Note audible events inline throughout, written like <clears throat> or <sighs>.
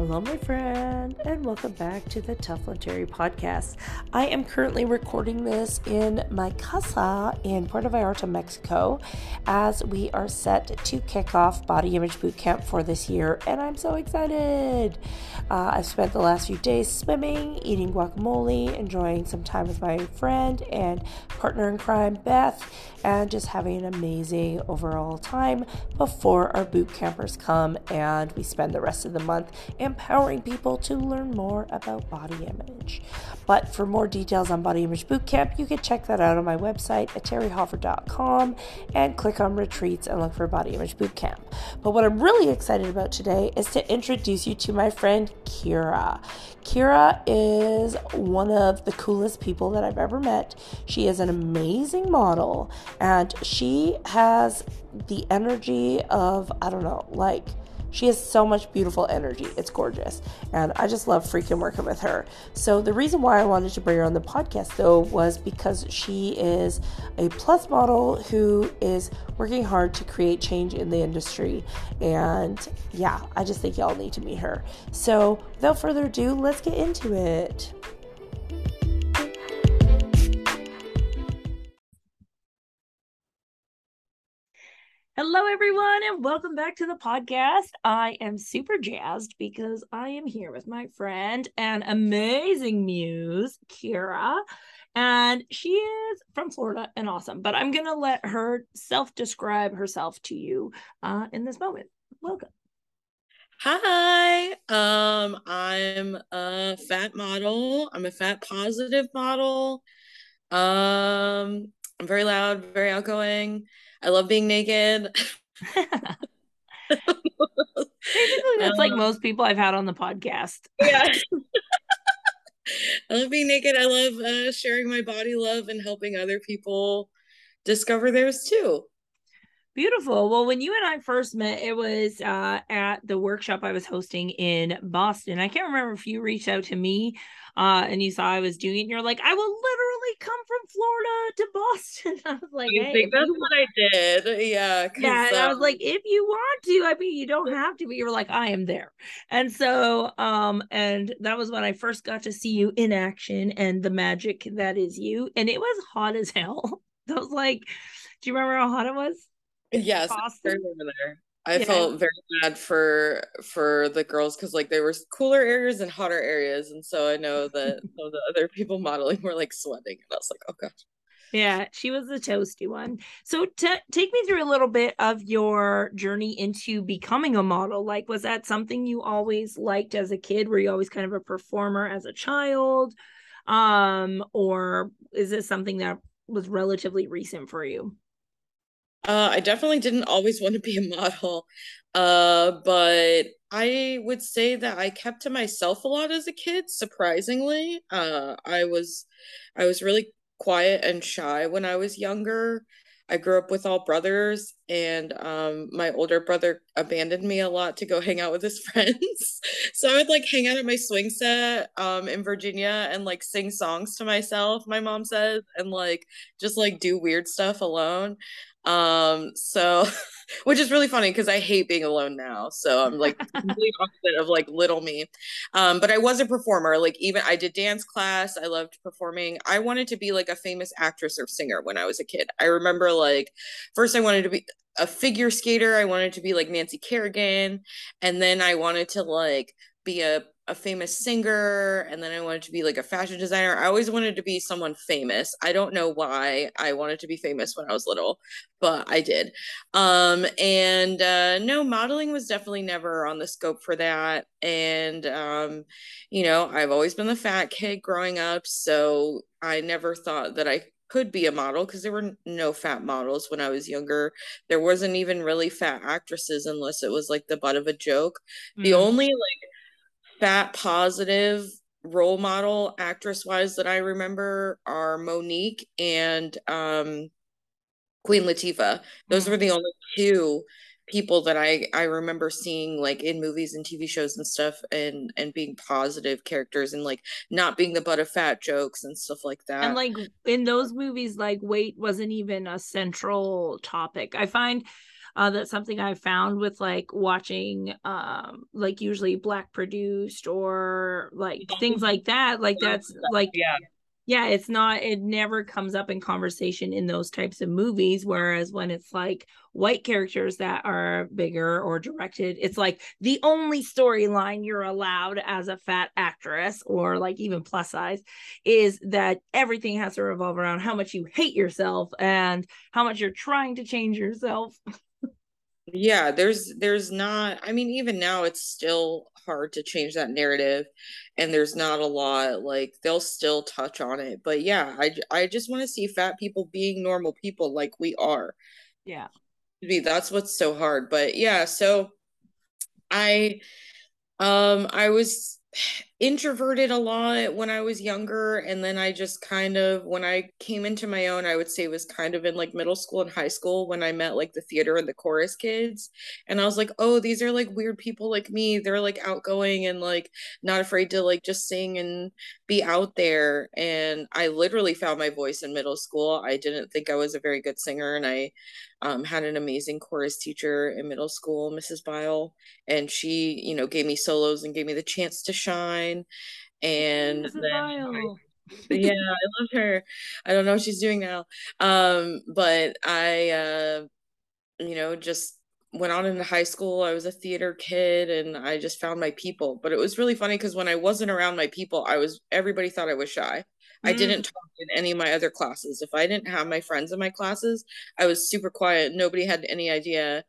Hello, my friend, and welcome back to the Tough Terry podcast. I am currently recording this in my casa in Puerto Vallarta, Mexico, as we are set to kick off Body Image Boot Camp for this year, and I'm so excited. Uh, I've spent the last few days swimming, eating guacamole, enjoying some time with my friend and partner in crime, Beth, and just having an amazing overall time before our boot campers come and we spend the rest of the month empowering people to learn more about body image. But for more details on Body Image Bootcamp, you can check that out on my website at terrihofford.com and click on retreats and look for Body Image Bootcamp. But what I'm really excited about today is to introduce you to my friend Kira. Kira is one of the coolest people that I've ever met. She is an amazing model and she has the energy of, I don't know, like she has so much beautiful energy. It's gorgeous. And I just love freaking working with her. So, the reason why I wanted to bring her on the podcast, though, was because she is a plus model who is working hard to create change in the industry. And yeah, I just think y'all need to meet her. So, without further ado, let's get into it. Hello, everyone, and welcome back to the podcast. I am super jazzed because I am here with my friend and amazing muse, Kira. And she is from Florida and awesome, but I'm going to let her self describe herself to you uh, in this moment. Welcome. Hi, um, I'm a fat model. I'm a fat positive model. Um, I'm very loud, very outgoing. I love being naked. <laughs> Basically, that's um, like most people I've had on the podcast. Yeah. <laughs> <laughs> I love being naked. I love uh, sharing my body love and helping other people discover theirs too. Beautiful. Well, when you and I first met, it was uh, at the workshop I was hosting in Boston. I can't remember if you reached out to me uh, and you saw I was doing it. And you're like, I will literally come from Florida to Boston. <laughs> I was like, hey, think that's what I did. Yeah. Yeah. And um... I was like, if you want to, I mean, you don't have to, but you were like, I am there. And so, um, and that was when I first got to see you in action and the magic that is you. And it was hot as <laughs> hell. I was like, do you remember how hot it was? Yes. I yeah. felt very bad for for the girls because like there were cooler areas and hotter areas, and so I know that <laughs> the other people modeling were like sweating, and I was like, oh gosh. Yeah, she was the toasty one. So t- take me through a little bit of your journey into becoming a model. Like, was that something you always liked as a kid? Were you always kind of a performer as a child? Um, or is this something that was relatively recent for you? Uh, I definitely didn't always want to be a model, uh, but I would say that I kept to myself a lot as a kid. Surprisingly, uh, I was, I was really quiet and shy when I was younger. I grew up with all brothers, and um, my older brother abandoned me a lot to go hang out with his <laughs> friends. so I would like hang out at my swing set um, in Virginia and like sing songs to myself. My mom says, and like just like do weird stuff alone. Um, so <laughs> which is really funny because I hate being alone now. So I'm like <laughs> complete opposite of like little me. Um, but I was a performer. Like even I did dance class. I loved performing. I wanted to be like a famous actress or singer when I was a kid. I remember like first I wanted to be a figure skater. I wanted to be like Nancy Kerrigan, and then I wanted to like be a a famous singer and then I wanted to be like a fashion designer. I always wanted to be someone famous. I don't know why I wanted to be famous when I was little, but I did. Um and uh no modeling was definitely never on the scope for that and um you know, I've always been the fat kid growing up, so I never thought that I could be a model because there were no fat models when I was younger. There wasn't even really fat actresses unless it was like the butt of a joke. Mm. The only like fat positive role model actress wise that I remember are Mo'Nique and um, Queen Latifah. Those mm-hmm. were the only two people that I I remember seeing like in movies and TV shows and stuff and and being positive characters and like not being the butt of fat jokes and stuff like that. And like in those movies like weight wasn't even a central topic. I find Uh, that's something I found with like watching, um, like usually black produced or like things like that. Like that's like yeah yeah, it's not, it never comes up in conversation in those types of movies. Whereas when it's like white characters that are bigger or directed, it's like the only storyline you're allowed as a fat actress or like even plus size is that everything has to revolve around how much you hate yourself and how much you're trying to change yourself. <laughs> yeah there's there's not i mean even now it's still hard to change that narrative and there's not a lot like they'll still touch on it but yeah i i just want to see fat people being normal people like we are. Yeah. That's what's so hard but yeah so i um i was introverted a lot when I was younger. And then I just kind of, when I came into my own, I would say was kind of in like middle school and high school when I met like the theater and the chorus kids. And I was like, oh, these are like weird people like me. They're like outgoing and like not afraid to like just sing and be out there. And I literally found my voice in middle school. I didn't think I was a very good singer. And I um, had an amazing chorus teacher in middle school, Mrs. Bile, and she, you know, gave me solos and gave me the chance to shine. And Mrs. then, I, <laughs> yeah, I love her. I don't know what she's doing now, um, but I, uh, you know, just went on into high school. I was a theater kid, and I just found my people. But it was really funny because when I wasn't around my people, I was everybody thought I was shy. I mm. didn't talk in any of my other classes. If I didn't have my friends in my classes, I was super quiet. Nobody had any idea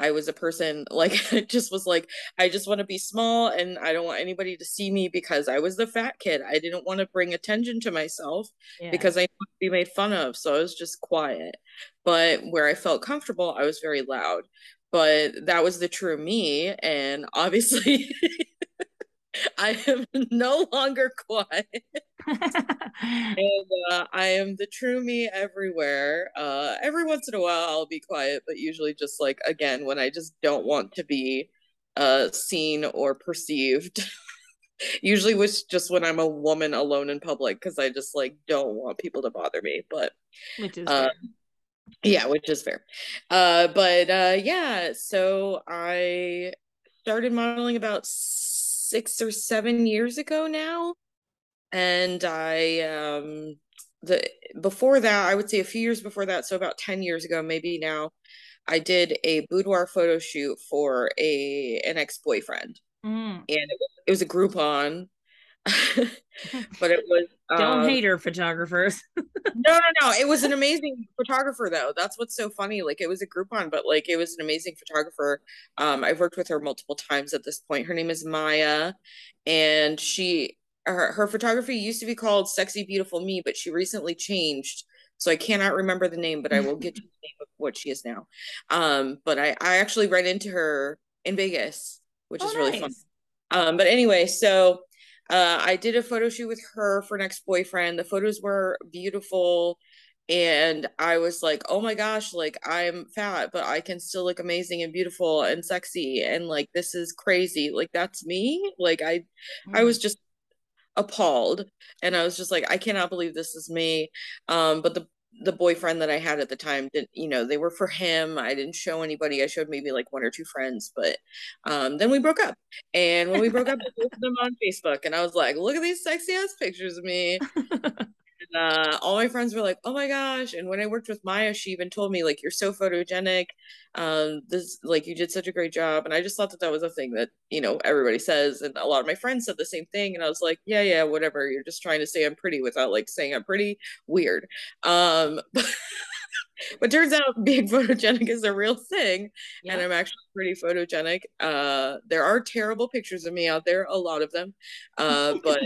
I was a person <laughs> like it just was like I just want to be small and I don't want anybody to see me because I was the fat kid. I didn't want to bring attention to myself yeah. because I would be made fun of. So I was just quiet. But where I felt comfortable, I was very loud. But that was the true me and obviously <laughs> <laughs> I am <laughs> no longer quiet. <laughs> and uh, I am the true me everywhere. Uh, every once in a while, I'll be quiet, but usually just like, again, when I just don't want to be uh, seen or perceived. usually was just when I'm a woman alone in public because I just like don't want people to bother me. But which is uh, yeah, which is fair. Uh, but uh, yeah, so I started modeling about six or seven years ago now. And I, um, the before that, I would say a few years before that, so about 10 years ago, maybe now, I did a boudoir photo shoot for a an ex boyfriend, mm. and it was, it was a Groupon. <laughs> but it was <laughs> don't um, hate her photographers. <laughs> no, no, no. It was an amazing photographer though. That's what's so funny. Like it was a Groupon, but like it was an amazing photographer. Um, I've worked with her multiple times at this point. Her name is Maya, and she her, her photography used to be called Sexy Beautiful Me, but she recently changed. So I cannot remember the name, but I will get you the name of what she is now. Um, but I, I actually ran into her in Vegas, which oh, is really nice. fun. Um, but anyway, so uh, I did a photo shoot with her for next boyfriend. The photos were beautiful. And I was like, oh my gosh, like I'm fat, but I can still look amazing and beautiful and sexy. And like, this is crazy. Like, that's me. Like, I, mm. I was just appalled. And I was just like, I cannot believe this is me. Um, but the the boyfriend that I had at the time didn't, you know, they were for him. I didn't show anybody. I showed maybe like one or two friends, but um, then we broke up. And when we broke up, I <laughs> posted them on Facebook, and I was like, "Look at these sexy ass pictures of me." <laughs> and, uh, all my friends were like, "Oh my gosh!" And when I worked with Maya, she even told me like, "You're so photogenic. Um, this like you did such a great job." And I just thought that that was a thing that you know everybody says, and a lot of my friends said the same thing. And I was like, "Yeah, yeah, whatever. You're just trying to say I'm pretty without like saying I'm pretty. Weird." Um, <laughs> but turns out being <laughs> photogenic is a real thing yeah. and i'm actually pretty photogenic uh there are terrible pictures of me out there a lot of them uh <laughs> but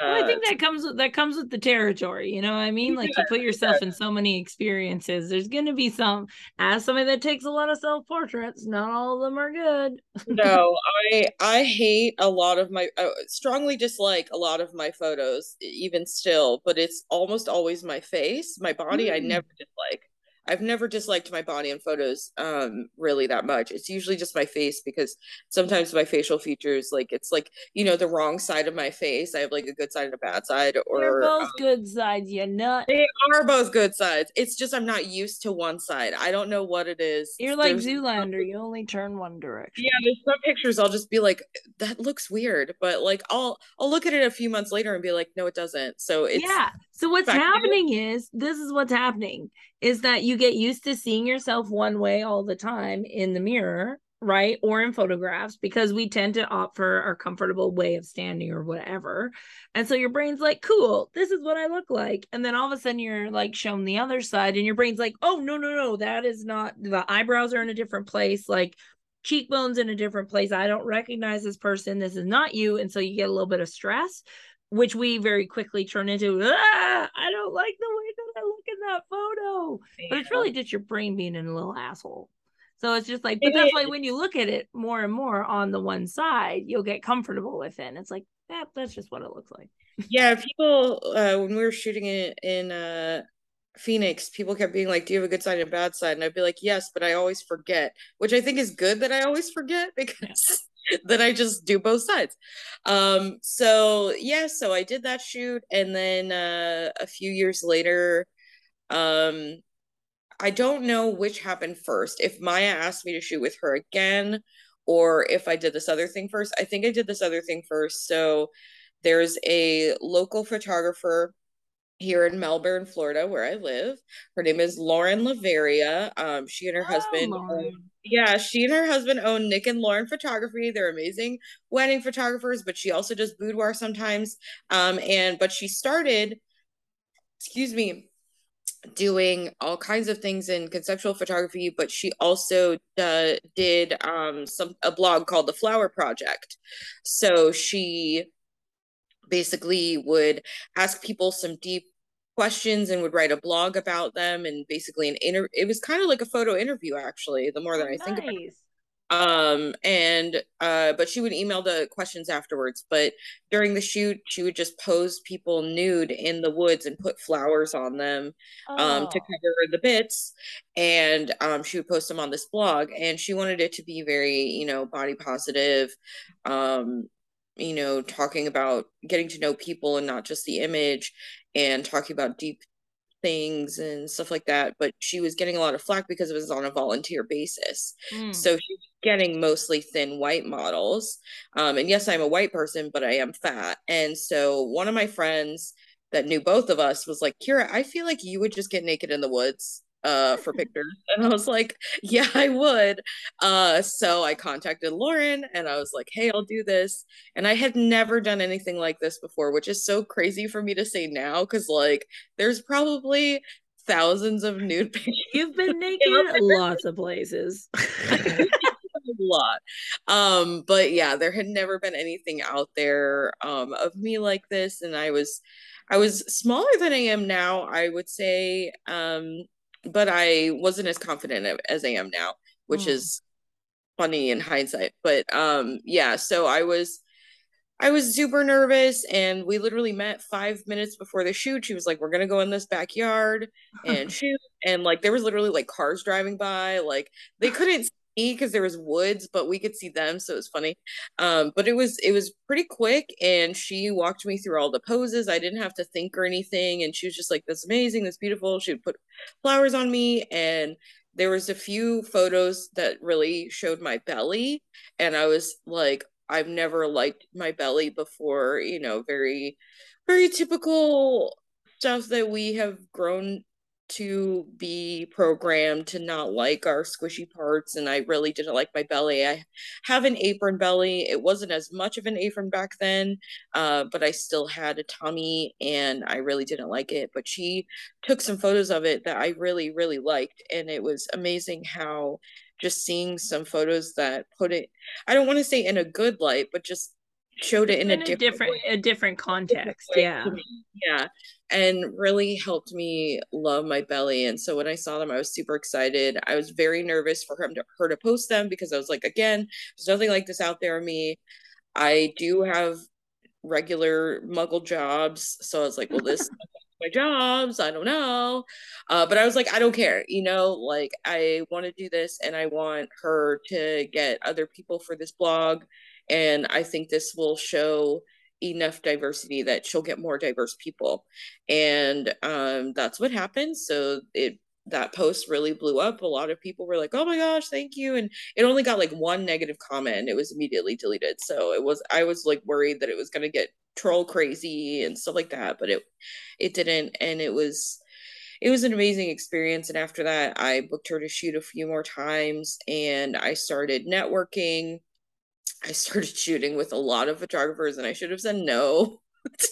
well, I think uh, that comes with that comes with the territory. You know what I mean? <laughs> Like yeah, you put yourself yeah. in so many experiences. There's gonna be some as somebody that takes a lot of self portraits. Not all of them are good. no, <laughs> I I hate a lot of my uh, strongly dislike a lot of my photos, even still. But it's almost always my face, my body. Mm. I never dislike. I've never disliked my body in photos um really that much. It's usually just my face because sometimes my facial features like it's like, you know, the wrong side of my face. I have like a good side and a bad side or They're both um, good sides, you nut. They are both good sides. It's just I'm not used to one side. I don't know what it is. You're like there's Zoolander, you only turn one direction. Yeah, there's some pictures I'll just be like, that looks weird, but like I'll I'll look at it a few months later and be like, no, it doesn't. So it's yeah. So what's happening is this is what's happening is that you get used to seeing yourself one way all the time in the mirror, right? Or in photographs because we tend to opt for our comfortable way of standing or whatever. And so your brain's like, cool, this is what I look like. And then all of a sudden you're like shown the other side and your brain's like, oh, no, no, no, that is not the eyebrows are in a different place. Like cheekbones in a different place. I don't recognize this person. This is not you. And so you get a little bit of stress which we very quickly turn into ah, I don't like the way that I look in that photo. Yeah. But it's really just your brain being in a little asshole. So it's just like, but that's why when you look at it more and more on the one side, you'll get comfortable with it. And it's like, that yeah, that's just what it looks like. Yeah, people uh when we were shooting it in uh Phoenix, people kept being like, Do you have a good side and a bad side? And I'd be like, Yes, but I always forget, which I think is good that I always forget because <laughs> then I just do both sides. Um, so yeah, so I did that shoot, and then uh, a few years later, um, I don't know which happened first. If Maya asked me to shoot with her again, or if I did this other thing first. I think I did this other thing first. So there's a local photographer here in Melbourne, Florida, where I live. Her name is Lauren Laveria. Um, she and her oh, husband, own, yeah, she and her husband own Nick and Lauren Photography. They're amazing wedding photographers, but she also does boudoir sometimes. Um, and but she started, excuse me, doing all kinds of things in conceptual photography but she also uh, did um some a blog called the flower project so she basically would ask people some deep questions and would write a blog about them and basically an inter it was kind of like a photo interview actually the more that i nice. think about it um and uh but she would email the questions afterwards but during the shoot she would just pose people nude in the woods and put flowers on them oh. um to oh. cover the bits and um she would post them on this blog and she wanted it to be very you know body positive um you know, talking about getting to know people and not just the image and talking about deep things and stuff like that. But she was getting a lot of flack because it was on a volunteer basis. Mm. So she's getting mostly thin white models. Um, and yes, I'm a white person, but I am fat. And so one of my friends that knew both of us was like, Kira, I feel like you would just get naked in the woods uh for <laughs> pictures. And i was like yeah i would. Uh so i contacted lauren and i was like hey i'll do this. And i had never done anything like this before which is so crazy for me to say now because like there's probably thousands of nude pictures <laughs> you've been naked lots of places <laughs> a lot um but yeah there had never been anything out there um of me like this and i was I was smaller than I am now, I would say. Um, but I wasn't as confident as I am now, which mm. is funny in hindsight. But um yeah, so I was I was super nervous and we literally met 5 minutes before the shoot. She was like we're going to go in this backyard and <laughs> shoot and like there was literally like cars driving by, like they couldn't because there was woods, but we could see them, so it was funny. Um, but it was it was pretty quick, and she walked me through all the poses. I didn't have to think or anything, and she was just like, "That's amazing, that's beautiful." She would put flowers on me, and there was a few photos that really showed my belly, and I was like, "I've never liked my belly before," you know, very very typical stuff that we have grown to be programmed to not like our squishy parts and I really didn't like my belly. I have an apron belly. It wasn't as much of an apron back then, uh, but I still had a tummy and I really didn't like it. But she took some photos of it that I really, really liked. And it was amazing how just seeing some photos that put it, I don't want to say in a good light, but just showed it in, in a, different, different a different context yeah yeah and really helped me love my belly and so when i saw them i was super excited i was very nervous for him to her to post them because i was like again there's nothing like this out there of me i do have regular muggle jobs so i was like well this my jobs. I don't know. Uh, but I was like, I don't care. You know, like I want to do this and I want her to get other people for this blog. And I think this will show enough diversity that she'll get more diverse people. And um, that's what happened. So it that post really blew up. A lot of people were like, "Oh my gosh, thank you!" And it only got like one negative comment. It was immediately deleted. So it was I was like worried that it was going to get troll crazy and stuff like that, but it it didn't, and it was it was an amazing experience. And after that, I booked her to shoot a few more times, and I started networking. I started shooting with a lot of photographers, and I should have said no. <laughs>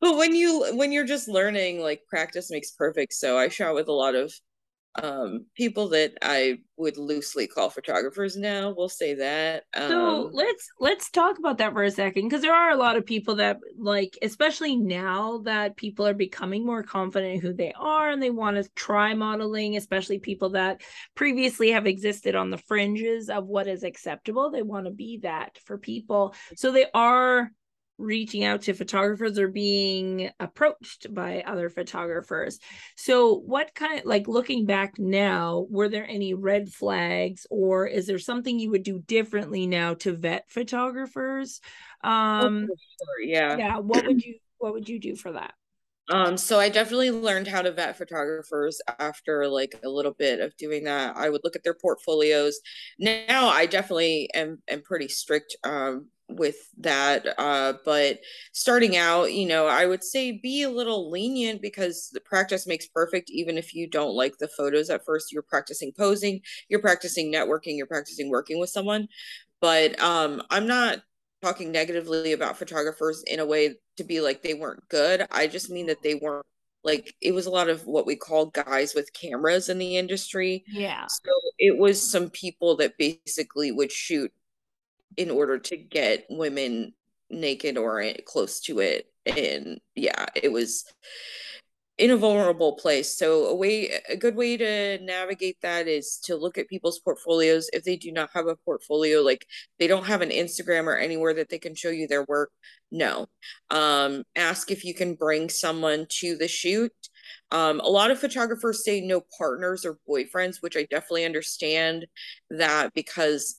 but when you when you're just learning like practice makes perfect so i shot with a lot of um people that i would loosely call photographers now we'll say that um, so let's let's talk about that for a second because there are a lot of people that like especially now that people are becoming more confident in who they are and they want to try modeling especially people that previously have existed on the fringes of what is acceptable they want to be that for people. So they are reaching out to photographers or being approached by other photographers. So, what kind of like looking back now, were there any red flags or is there something you would do differently now to vet photographers? Oh, um oh, sure. yeah. Yeah, what would you what would you do for that? Um, so I definitely learned how to vet photographers after like a little bit of doing that. I would look at their portfolios. Now I definitely am am pretty strict um with that uh but starting out you know i would say be a little lenient because the practice makes perfect even if you don't like the photos at first. You're practicing posing you're practicing networking you're practicing working with someone. But um i'm not talking negatively about photographers in a way to be like they weren't good. I just mean that they weren't like it was a lot of what we call guys with cameras in the industry. Yeah. So it was some people that basically would shoot in order to get women naked or close to it. And yeah it was in a vulnerable place. So a way a good way to navigate that is to look at people's portfolios. If they do not have a portfolio like they don't have an instagram or anywhere that they can show you their work no. Um ask if you can bring someone to the shoot. Um, a lot of photographers say no partners or boyfriends, which I definitely understand that because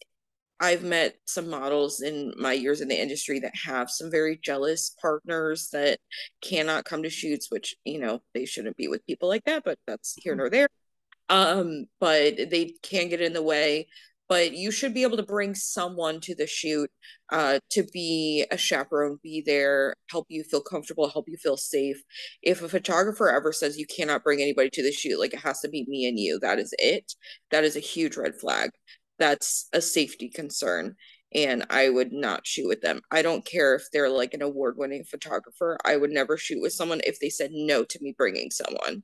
I've met some models in my years in the industry that have some very jealous partners that cannot come to shoots, which, you know, they shouldn't be with people like that, but that's here nor there. Um, but they can get in the way. But you should be able to bring someone to the shoot uh, to be a chaperone, be there, help you feel comfortable, help you feel safe. If a photographer ever says you cannot bring anybody to the shoot, like it has to be me and you, that is it. That is a huge red flag that's a safety concern and I would not shoot with them. I don't care if they're like an award winning photographer. I would never shoot with someone if they said no to me bringing someone.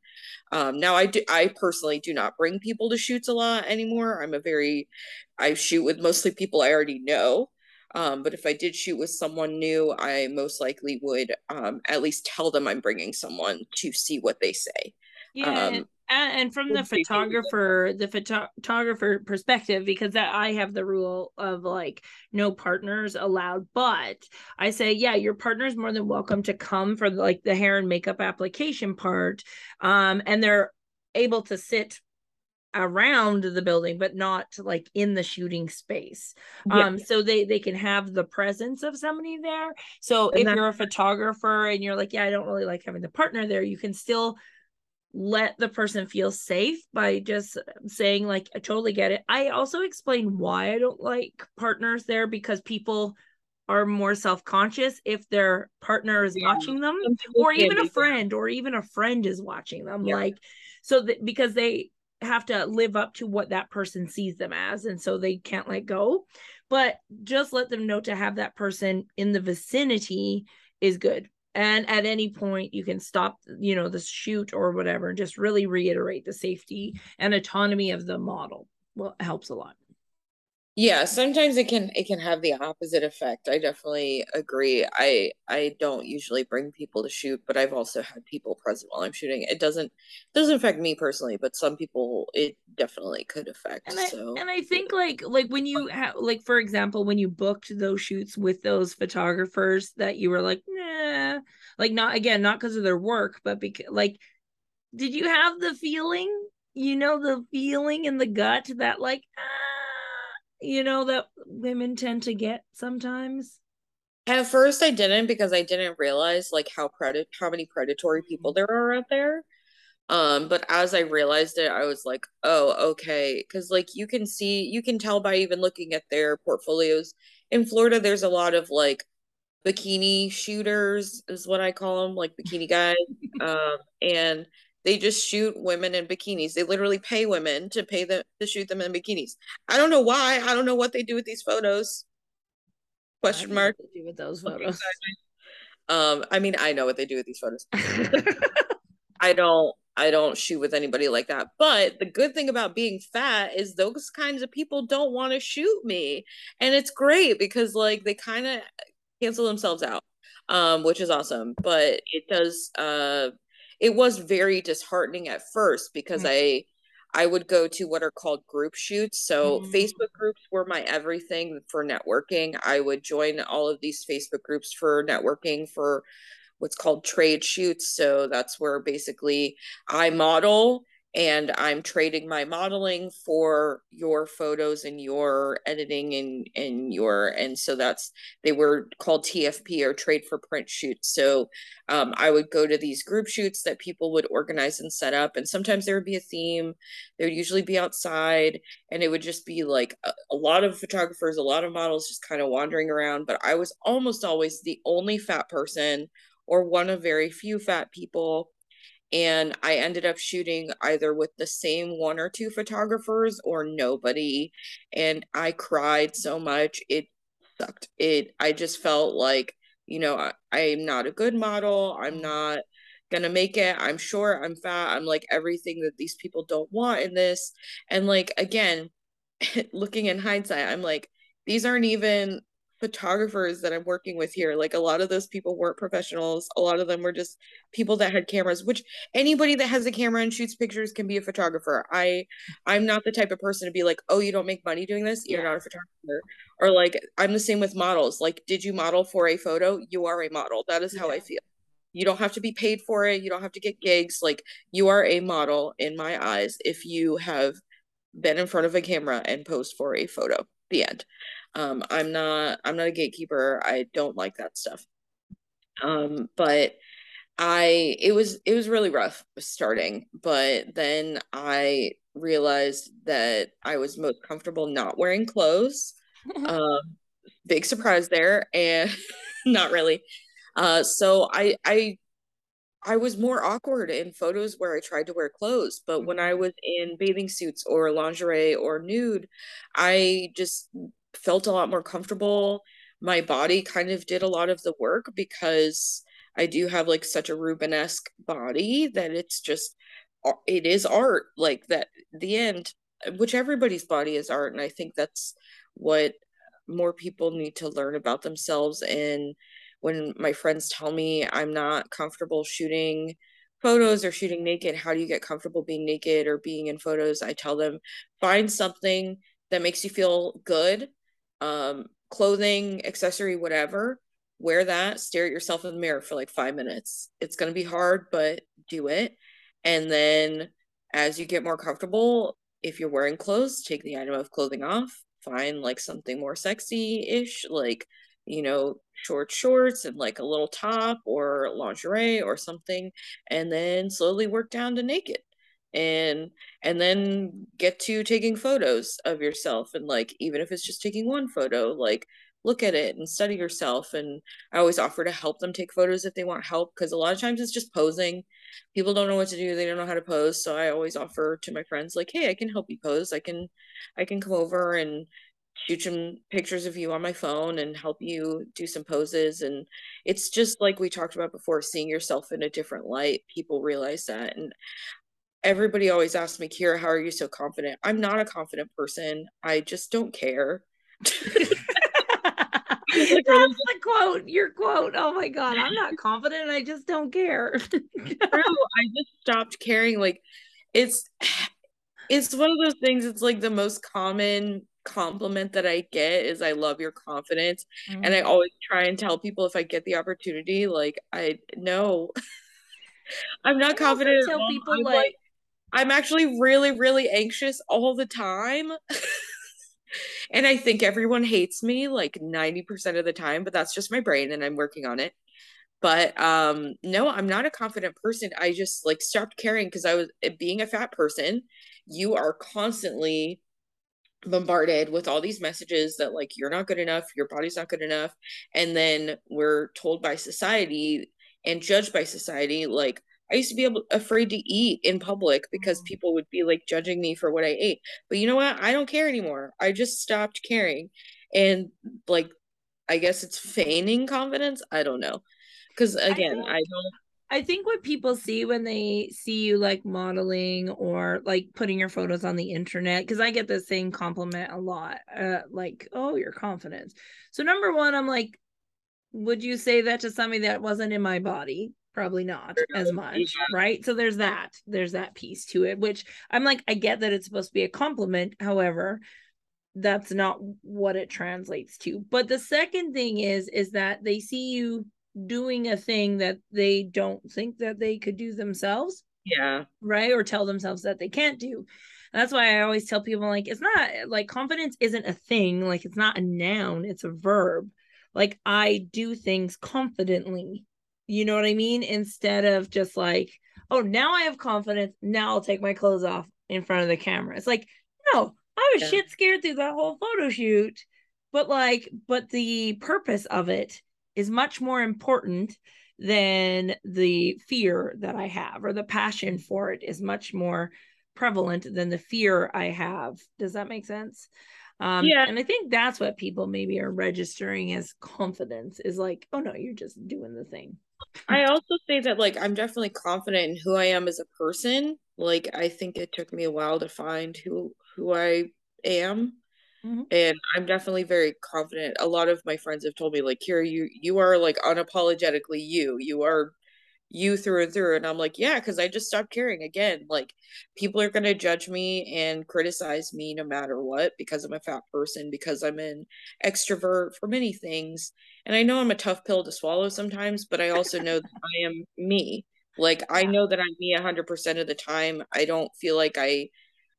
Um, now I do, I personally do not bring people to shoots a lot anymore. I'm a very, I shoot with mostly people I already know. Um, but if I did shoot with someone new, I most likely would um, at least tell them I'm bringing someone to see what they say. Yeah, um, and, from the photographer the photographer perspective because that i have the rule of like no partners allowed but i say yeah your partner is more than welcome to come for like the hair and makeup application part um and they're able to sit around the building but not like in the shooting space yeah. um so they they can have the presence of somebody there so and if you're a photographer and you're like yeah i don't really like having the partner there you can still let the person feel safe by just saying like i totally get it i also explain why i don't like partners there because people are more self-conscious if their partner is yeah. watching them or even a friend or even a friend is watching them yeah. like so that because they have to live up to what that person sees them as and so they can't let go but just let them know to have that person in the vicinity is good and at any point you can stop you know the shoot or whatever and just really reiterate the safety and autonomy of the model. Well it helps a lot yeah sometimes it can it can have the opposite effect i definitely agree i i don't usually bring people to shoot but i've also had people present while i'm shooting it doesn't doesn't affect me personally but some people it definitely could affect and I, so and I think like like when you have like for example when you booked those shoots with those photographers that you were like nah like not again not because of their work but because like did you have the feeling you know the feeling in the gut that like ah, you know that women tend to get sometimes? At first i didn't because i didn't realize like how pred how many predatory people there are out there. Um but as i realized it i was like oh okay. Because like you can see you can tell by even looking at their portfolios. In florida there's a lot of like bikini shooters is what i call them like bikini guys. <laughs> Um and they just shoot women in bikinis. They literally pay women to pay them to shoot them in bikinis. I don't know why. I don't know what they do with these photos. Question mark. do with those photos. Um, I mean, I know what they do with these photos. <laughs> I don't. I don't shoot with anybody like that. But the good thing about being fat is those kinds of people don't want to shoot me, and it's great because like they kind of cancel themselves out, um, which is awesome. But it does. Uh, it was very disheartening at first because mm-hmm. I I would go to what are called group shoots. So mm-hmm. Facebook groups were my everything for networking. I would join all of these Facebook groups for networking for what's called trade shoots. So that's where basically I model and I'm trading my modeling for your photos and your editing and and your and so that's they were called TFP or trade for print shoots. So um, I would go to these group shoots that people would organize and set up, and sometimes there would be a theme. They would usually be outside, and it would just be like a, a lot of photographers, a lot of models just kind of wandering around. But I was almost always the only fat person or one of very few fat people and I ended up shooting either with the same one or two photographers or nobody and I cried so much it sucked it I just felt like you know I, I'm not a good model I'm mm. not gonna make it I'm short. I'm fat I'm like everything that these people don't want in this and like again <laughs> looking in hindsight I'm like these aren't even photographers that I'm working with here. Like a lot of those people weren't professionals. A lot of them were just people that had cameras, which anybody that has a camera and shoots pictures can be a photographer. I I'm not the type of person to be like, "Oh, you don't make money doing this? You're yeah. not a photographer." Or like I'm the same with models. Like, did you model for a photo? You are a model. That is how yeah. I feel. You don't have to be paid for it. You don't have to get gigs. Like you are a model in my eyes if you have been in front of a camera and posed for a photo. The end. Um, I'm not I'm not a gatekeeper. I don't like that stuff. Um, but I it was it was really rough starting, but then I realized that I was most comfortable not wearing clothes. <laughs> um, big surprise there, and <laughs> not really. Uh, so I I I was more awkward in photos where I tried to wear clothes, but when I was in bathing suits or lingerie or nude, I just felt a lot more comfortable. My body kind of did a lot of the work because I do have like such a Rubenesque body that it's just it is art like that the end which everybody's body is art and I think that's what more people need to learn about themselves and when my friends tell me I'm not comfortable shooting photos or shooting naked how do you get comfortable being naked or being in photos I tell them find something that makes you feel good um, clothing, accessory, whatever, wear that, stare at yourself in the mirror for like five minutes. It's going to be hard, but do it. And then as you get more comfortable, if you're wearing clothes, take the item of clothing off, find like something more sexy ish, like, you know, short shorts and like a little top or lingerie or something, and then slowly work down to naked and and then get to taking photos of yourself and like even if it's just taking one photo like look at it and study yourself. And i always offer to help them take photos if they want help because a lot of times it's just posing. People don't know what to do they don't know how to pose so i always offer to my friends like hey i can help you pose. I can i can come over and shoot some pictures of you on my phone and help you do some poses. And it's just like we talked about before seeing yourself in a different light people realize that. And everybody always asks me, Kira, how are you so confident? I'm not a confident person. I just don't care. <laughs> <laughs> That's the quote. Your quote. Oh my god, I'm not confident. I just don't care. <laughs> True. I just stopped caring. Like it's it's one of those things. It's like the most common compliment that I get is I love your confidence. Mm-hmm. And I always try and tell people if I get the opportunity, like I know I'm not I confident. Tell people like, like I'm actually really, really anxious all the time. <laughs> and I think everyone hates me like 90% of the time, but that's just my brain and I'm working on it. But um no, I'm not a confident person. I just like stopped caring because I was eh, being a fat person, you are constantly bombarded with all these messages that like you're not good enough, your body's not good enough, and then we're told by society and judged by society like I used to be able afraid to eat in public because mm. people would be like judging me for what I ate. But you know what? I don't care anymore. I just stopped caring. And like I guess it's feigning confidence. I don't know. Cuz again, I, I don't I think what people see when they see you like modeling or like putting your photos on the internet, because I get the same compliment a lot, uh, like, oh, your confidence. So, number one, I'm like, would you say that to somebody that wasn't in my body? Probably not as much, right? So, there's that. There's that piece to it, which I'm like, I get that it's supposed to be a compliment. However, that's not what it translates to. But the second thing is, is that they see you doing a thing that they don't think that they could do themselves. Yeah. Right. Or tell themselves that they can't do. That's why I always tell people like it's not like confidence isn't a thing, like it's not a noun, it's a verb. Like I do things confidently. You know what I mean? Instead of just like, oh, now I have confidence, now I'll take my clothes off in front of the camera. It's like, no, I was yeah. shit scared through that whole photo shoot. But like, but the purpose of it is much more important than the fear that I have, or the passion for it is much more prevalent than the fear I have. Does that make sense? Um, yeah. And I think that's what people maybe are registering as confidence is like, oh no, you're just doing the thing. <laughs> I also say that like I'm definitely confident in who I am as a person. Like I think it took me a while to find who who I am Mm-hmm. And I'm definitely very confident. A lot of my friends have told me, like, here you you are like unapologetically you. You are you through and through. And I'm like, yeah, because I just stopped caring again. Like, people are gonna judge me and criticize me no matter what because I'm a fat person, because I'm an extrovert for many things. And I know I'm a tough pill to swallow sometimes, but I also know that I am me. Like I know that I'm me 100% of the time. I don't feel like I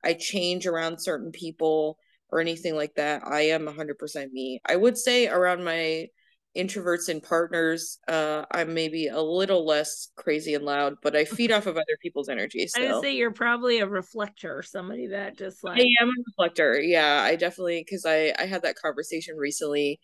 I change around certain people or anything like that. I am 100% me. I would say around my introverts and partners, uh, I'm maybe a little less crazy and loud, but I feed off of other people's energy. So. I would say you're probably a reflector, somebody that just like I am a reflector. Yeah, I definitely because I I had that conversation recently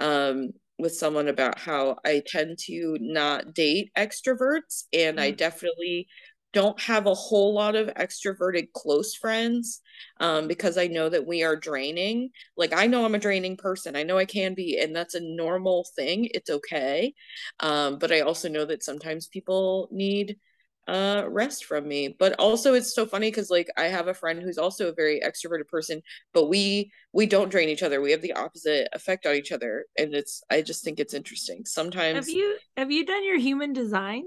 um with someone about how I tend to not date extroverts and mm-hmm. I definitely don't have a whole lot of extroverted close friends um, because I know that we are draining. Like, I know I'm a draining person. I know I can be, and that's a normal thing. It's okay. Um, but I also know that sometimes people need uh rest from me but also it's so funny because like i have a friend who's also a very extroverted person but we we don't drain each other we have the opposite effect on each other and it's i just think it's interesting sometimes have you have you done your human design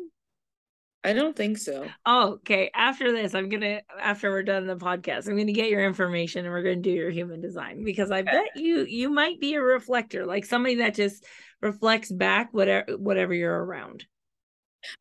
I don't think so. Oh, okay. After this, I'm gonna after we're done the podcast, I'm gonna get your information and we're gonna do your human design because I bet you you might be a reflector, like somebody that just reflects back whatever whatever you're around.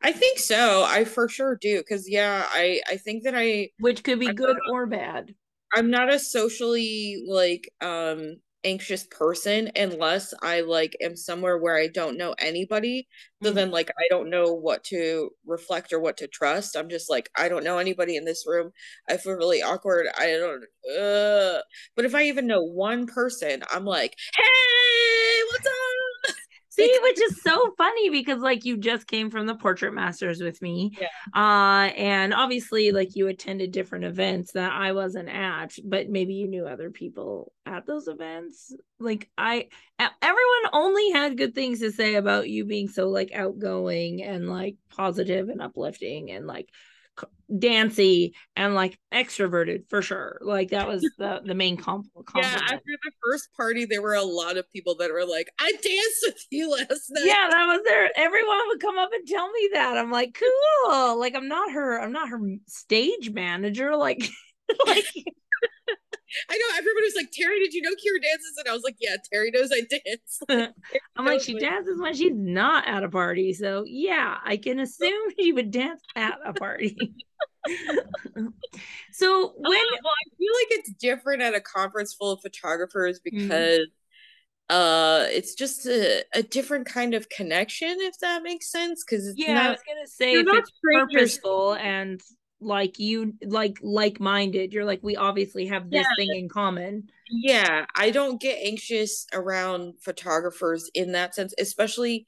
I think so. I for sure do because yeah, I I think that I which could be I'm good not, or bad. I'm not a socially like um anxious person unless I like am somewhere where I don't know anybody. So mm. then like I don't know what to reflect or what to trust. I'm just like I don't know anybody in this room. I feel really awkward. I don't uh but if I even know one person, I'm like, "Hey, what's up?" See, which is so funny because like you just came from the portrait masters with me. Yeah. Uh and obviously like you attended different events that I wasn't at, but maybe you knew other people at those events. Like I everyone only had good things to say about you being so like outgoing and like positive and uplifting and like dancy and like extroverted for sure. Like that was the the main comp. Yeah, after the first party, there were a lot of people that were like, "I danced with you last night." Yeah, that was there. Everyone would come up and tell me that. I'm like, cool. Like I'm not her. I'm not her stage manager. Like, <laughs> like I know everybody was like, Terry, did you know Kira dances? And I was like, Yeah, Terry knows I dance. <laughs> I'm like, she dances when she's not at a party. So yeah, I can assume she would dance at a party. <laughs> so uh, when uh, well, I feel like it's different at a conference full of photographers mm-hmm. because mm-hmm. uh it's just a, a different kind of connection, if that makes sense. Cause yeah, not, I was gonna say if it's purposeful and like you like like-minded you're like we obviously have this yeah. thing in common yeah i don't get anxious around photographers in that sense especially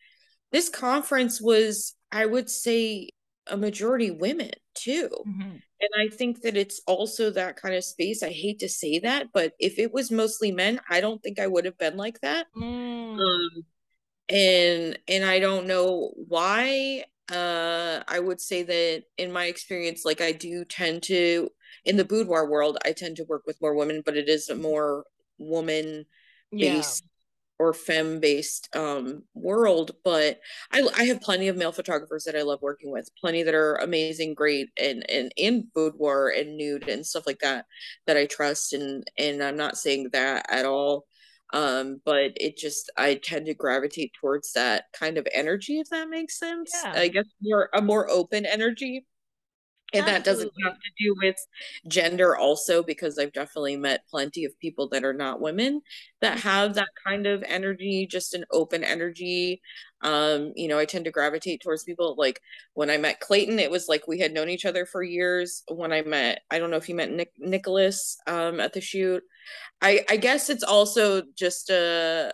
this conference was i would say a majority women too mm-hmm. and i think that it's also that kind of space i hate to say that but if it was mostly men i don't think i would have been like that mm. um and and i don't know why uh i would say that in my experience like i do tend to in the boudoir world i tend to work with more women but it is a more woman based yeah. or femme based um world but i i have plenty of male photographers that i love working with plenty that are amazing great and and in boudoir and nude and stuff like that that i trust and and i'm not saying that at all um but it just i tend to gravitate towards that kind of energy if that makes sense yeah. i guess more a more open energy and that doesn't have to do with gender also because i've definitely met plenty of people that are not women that mm-hmm. have that kind of energy just an open energy. Um you know i tend to gravitate towards people like when i met clayton it was like we had known each other for years. When i met i don't know if you met Nick, nicholas um at the shoot. I I guess it's also just a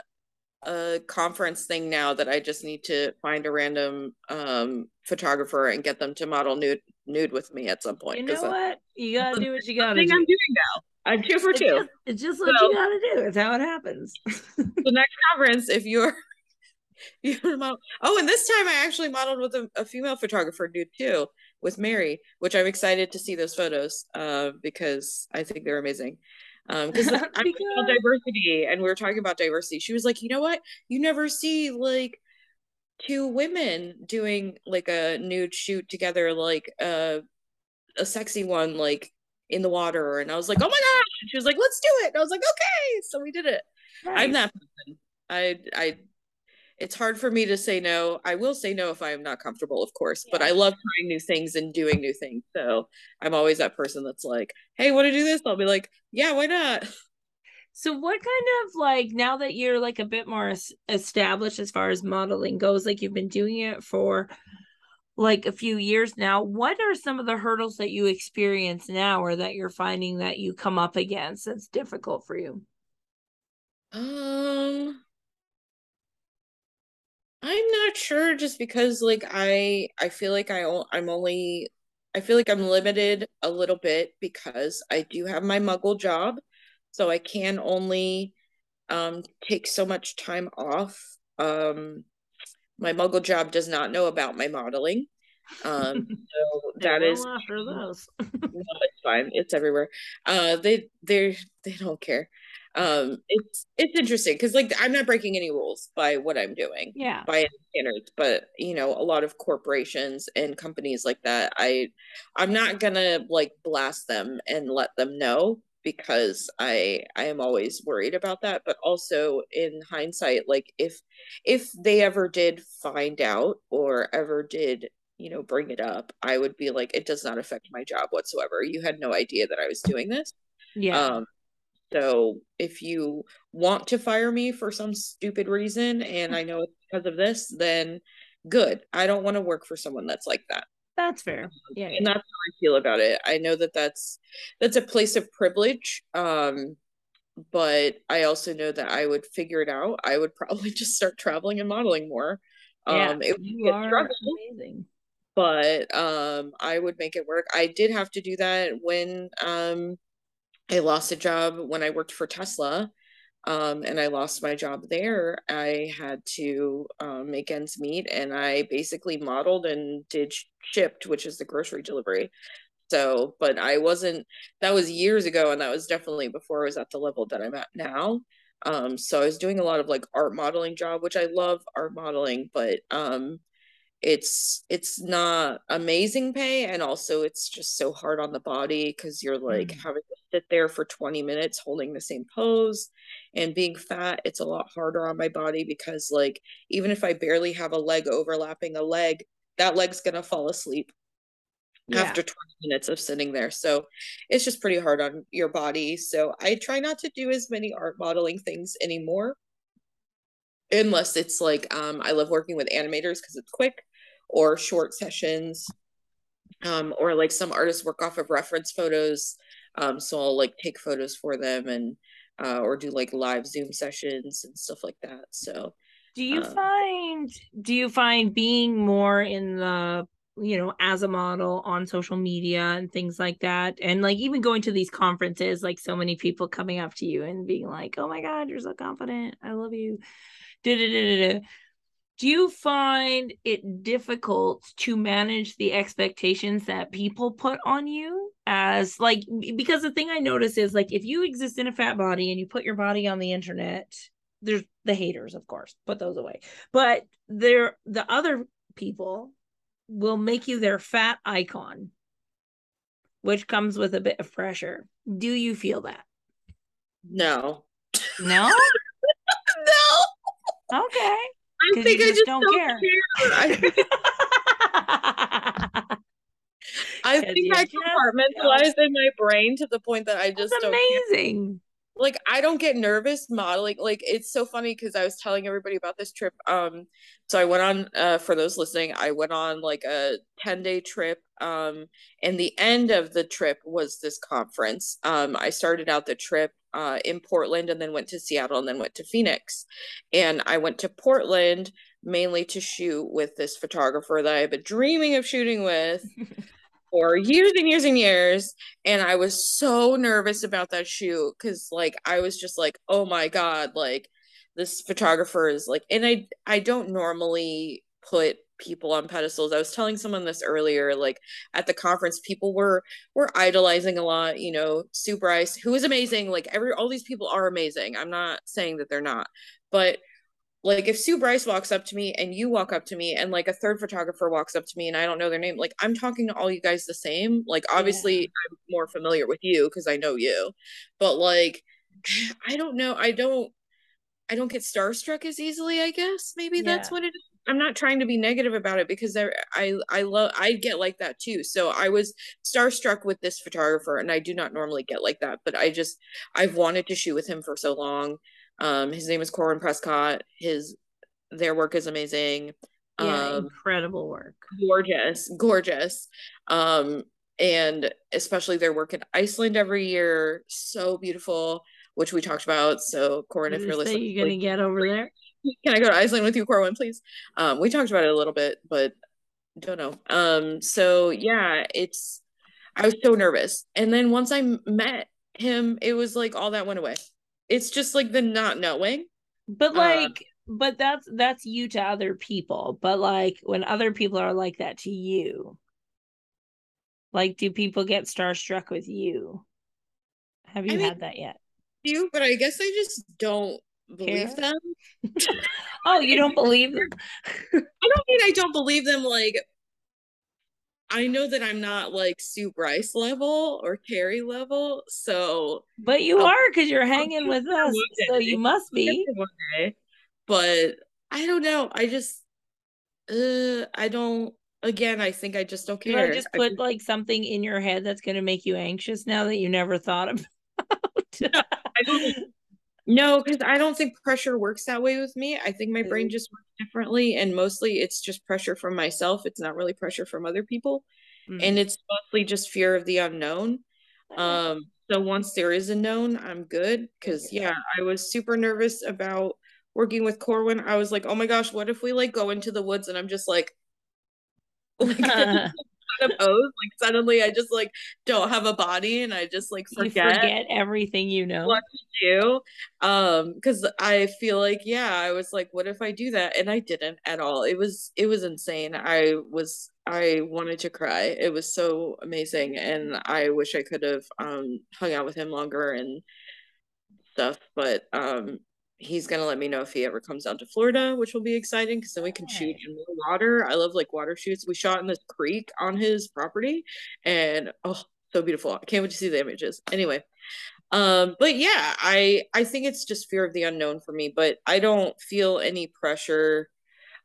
a conference thing now that I just need to find a random um photographer and get them to model nude nude with me at some point. You know what? You gotta do what you gotta do. I'm doing now. I'm two for it's two. Just, it's just what so, you gotta do. It's how it happens. <laughs> the next conference, if you're <laughs> you're model- oh, and this time I actually modeled with a, a female photographer nude too, with Mary, which I'm excited to see those photos uh because I think they're amazing um <laughs> because I'm about diversity and we were talking about diversity she was like you know what? You never see like two women doing like a nude shoot together like uh, a sexy one like in the water and i was like oh my gosh! And she was like let's do it. And i was like okay! So we did it. Nice. i'm that person. I i it's hard for me to say no. I will say no if I am not comfortable, of course, yeah. but I love trying new things and doing new things. So I'm always that person that's like, hey, want to do this? I'll be like, yeah, why not? <laughs> So what kind of like now that you're like a bit more established as far as modeling goes, like you've been doing it for like a few years now, what are some of the hurdles that you experience now or that you're finding that you come up against that's difficult for you? Um I'm not sure just because like I I feel like I I'm only I feel like I'm limited a little bit because I do have my muggle job. So I can only um take so much time off. Um my muggle job does not know about my modeling. Um <laughs> so that is after those. <laughs> no, it's fine. It's everywhere. Uh they they they don't care um it's it's interesting because like i'm not breaking any rules by what i'm doing yeah. by any standards but you know a lot of corporations and companies like that i i'm not gonna like blast them and let them know because i i am always worried about that but also in hindsight like if if they ever did find out or ever did you know bring it up i would be like it does not affect my job whatsoever. You had no idea that i was doing this. Yeah. Um so if you want to fire me for some stupid reason and I know it's because of this, then good. I don't want to work for someone that's like that. That's fair. Yeah. And that's how I feel about it. I know that that's that's a place of privilege. Um but I also know that I would figure it out. I would <laughs> probably just start traveling and modeling more. Yeah, um it would be a struggle. Amazing. But um I would make it work. I did have to do that when um I lost a job when I worked for Tesla. um, and I lost my job there, I had to um, make ends meet, and I basically modeled and did Shipt, which is the grocery delivery. So, but I wasn't. That was years ago, and that was definitely before I was at the level that I'm at now. Um, so I was doing a lot of like art modeling job, which I love art modeling, but um, it's it's not amazing pay and also it's just so hard on the body because you're like mm. having to sit there for 20 minutes holding the same pose and being fat it's a lot harder on my body because like even if i barely have a leg overlapping a leg that leg's gonna fall asleep yeah. after 20 minutes of sitting there so it's just pretty hard on your body so i try not to do as many art modeling things anymore unless it's like um, i love working with animators because it's quick or short sessions um, or like some artists work off of reference photos. Um, so i'll like take photos for them and uh, or do like live zoom sessions and stuff like that. So do you um, find do you find being more in the you know as a model on social media and things like that? And like even going to these conferences like so many people coming up to you and being like oh my god you're so confident. I love you. Da-da-da-da-da do you find it difficult to manage the expectations that people put on you? As like because the thing i notice is like if you exist in a fat body and you put your body on the internet there's the haters of course put those away. But there the other people will make you their fat icon which comes with a bit of pressure. Do you feel that? No. No? <laughs> No. Okay I think I just don't, don't care. care. I, think <laughs> I compartmentalize in my brain to the point that I just That's amazing. Like I don't get nervous modeling. Like it's so funny because I was telling everybody about this trip. Um, so I went on. Uh, for those listening, I went on like a ten day trip. Um, and the end of the trip was this conference. Um, I started out the trip uh, in Portland and then went to Seattle and then went to Phoenix. And I went to Portland mainly to shoot with this photographer that I've been dreaming of shooting with <laughs> for years and years and years. And I was so nervous about that shoot because, like, I was just like, oh my God, like, this photographer is like, and I I don't normally put people on pedestals. I was telling someone this earlier, like at the conference, people were were idolizing a lot, you know, Sue Bryce, who is amazing. Like every all these people are amazing. I'm not saying that they're not, but like if Sue Bryce walks up to me and you walk up to me and like a third photographer walks up to me and I don't know their name, like I'm talking to all you guys the same. Like obviously yeah. I'm more familiar with you because I know you. But like <sighs> I don't know, I don't I don't get starstruck as easily, I guess. Maybe yeah. that's what it is. I'm not trying to be negative about it because I I I love I get like that too. So I was starstruck with this photographer and I do not normally get like that, but I just I've wanted to shoot with him for so long. Um his name is Corwin Prescott. His their work is amazing. Yeah, um, incredible work. Gorgeous, gorgeous. Um and especially their work in Iceland every year, so beautiful, which we talked about. So Corwin, if you're listening, you're gonna get over there can I go to Iceland with you, Corwin, please? Um, we talked about it a little bit, but don't know. Um, so yeah, it's I was so nervous. And then once I met him, it was like all that went away. It's just like the not knowing. But uh, like uh, but that's that's you to other people. But like when other people are like that to you, like do people get starstruck with you? Have you I had that yet? You, but I guess I just don't believe them. <laughs> oh, you don't believe them? I don't mean I don't believe them. Like, I know that I'm not like Sue Bryce level or Carrie level, so. But you I'll, are because you're hanging with us, so you must be. But I don't know. I just, uh, I don't. Again, I think I just don't care. You just put I, like something in your head that's going to make you anxious now that you never thought <laughs> about. I don't no, because I don't think pressure works that way with me. I think my brain mm. just works differently, and mostly it's just pressure from myself. It's not really pressure from other people, mm-hmm. and it's mostly just fear of the unknown. Um, so once there is a known, I'm good. Because yeah, I was super nervous about working with Corwin. I was like, oh my gosh, what if we like go into the woods and I'm just like, <laughs> like <laughs> <laughs> of pose. Like suddenly I just like don't have a body and I just like forget, forget everything you know what to do. Um, because I feel like, yeah, I was like, what if I do that? And I didn't at all. It was it was insane. I was I wanted to cry. It was so amazing. And I wish I could have um hung out with him longer and stuff. But um he's gonna let me know if he ever comes down to Florida, which will be exciting because then we can shoot in more water. I love like water shoots. We shot in this creek on his property, and oh, so beautiful! I can't wait to see the images. Anyway, um, but yeah, I I think it's just fear of the unknown for me, but I don't feel any pressure.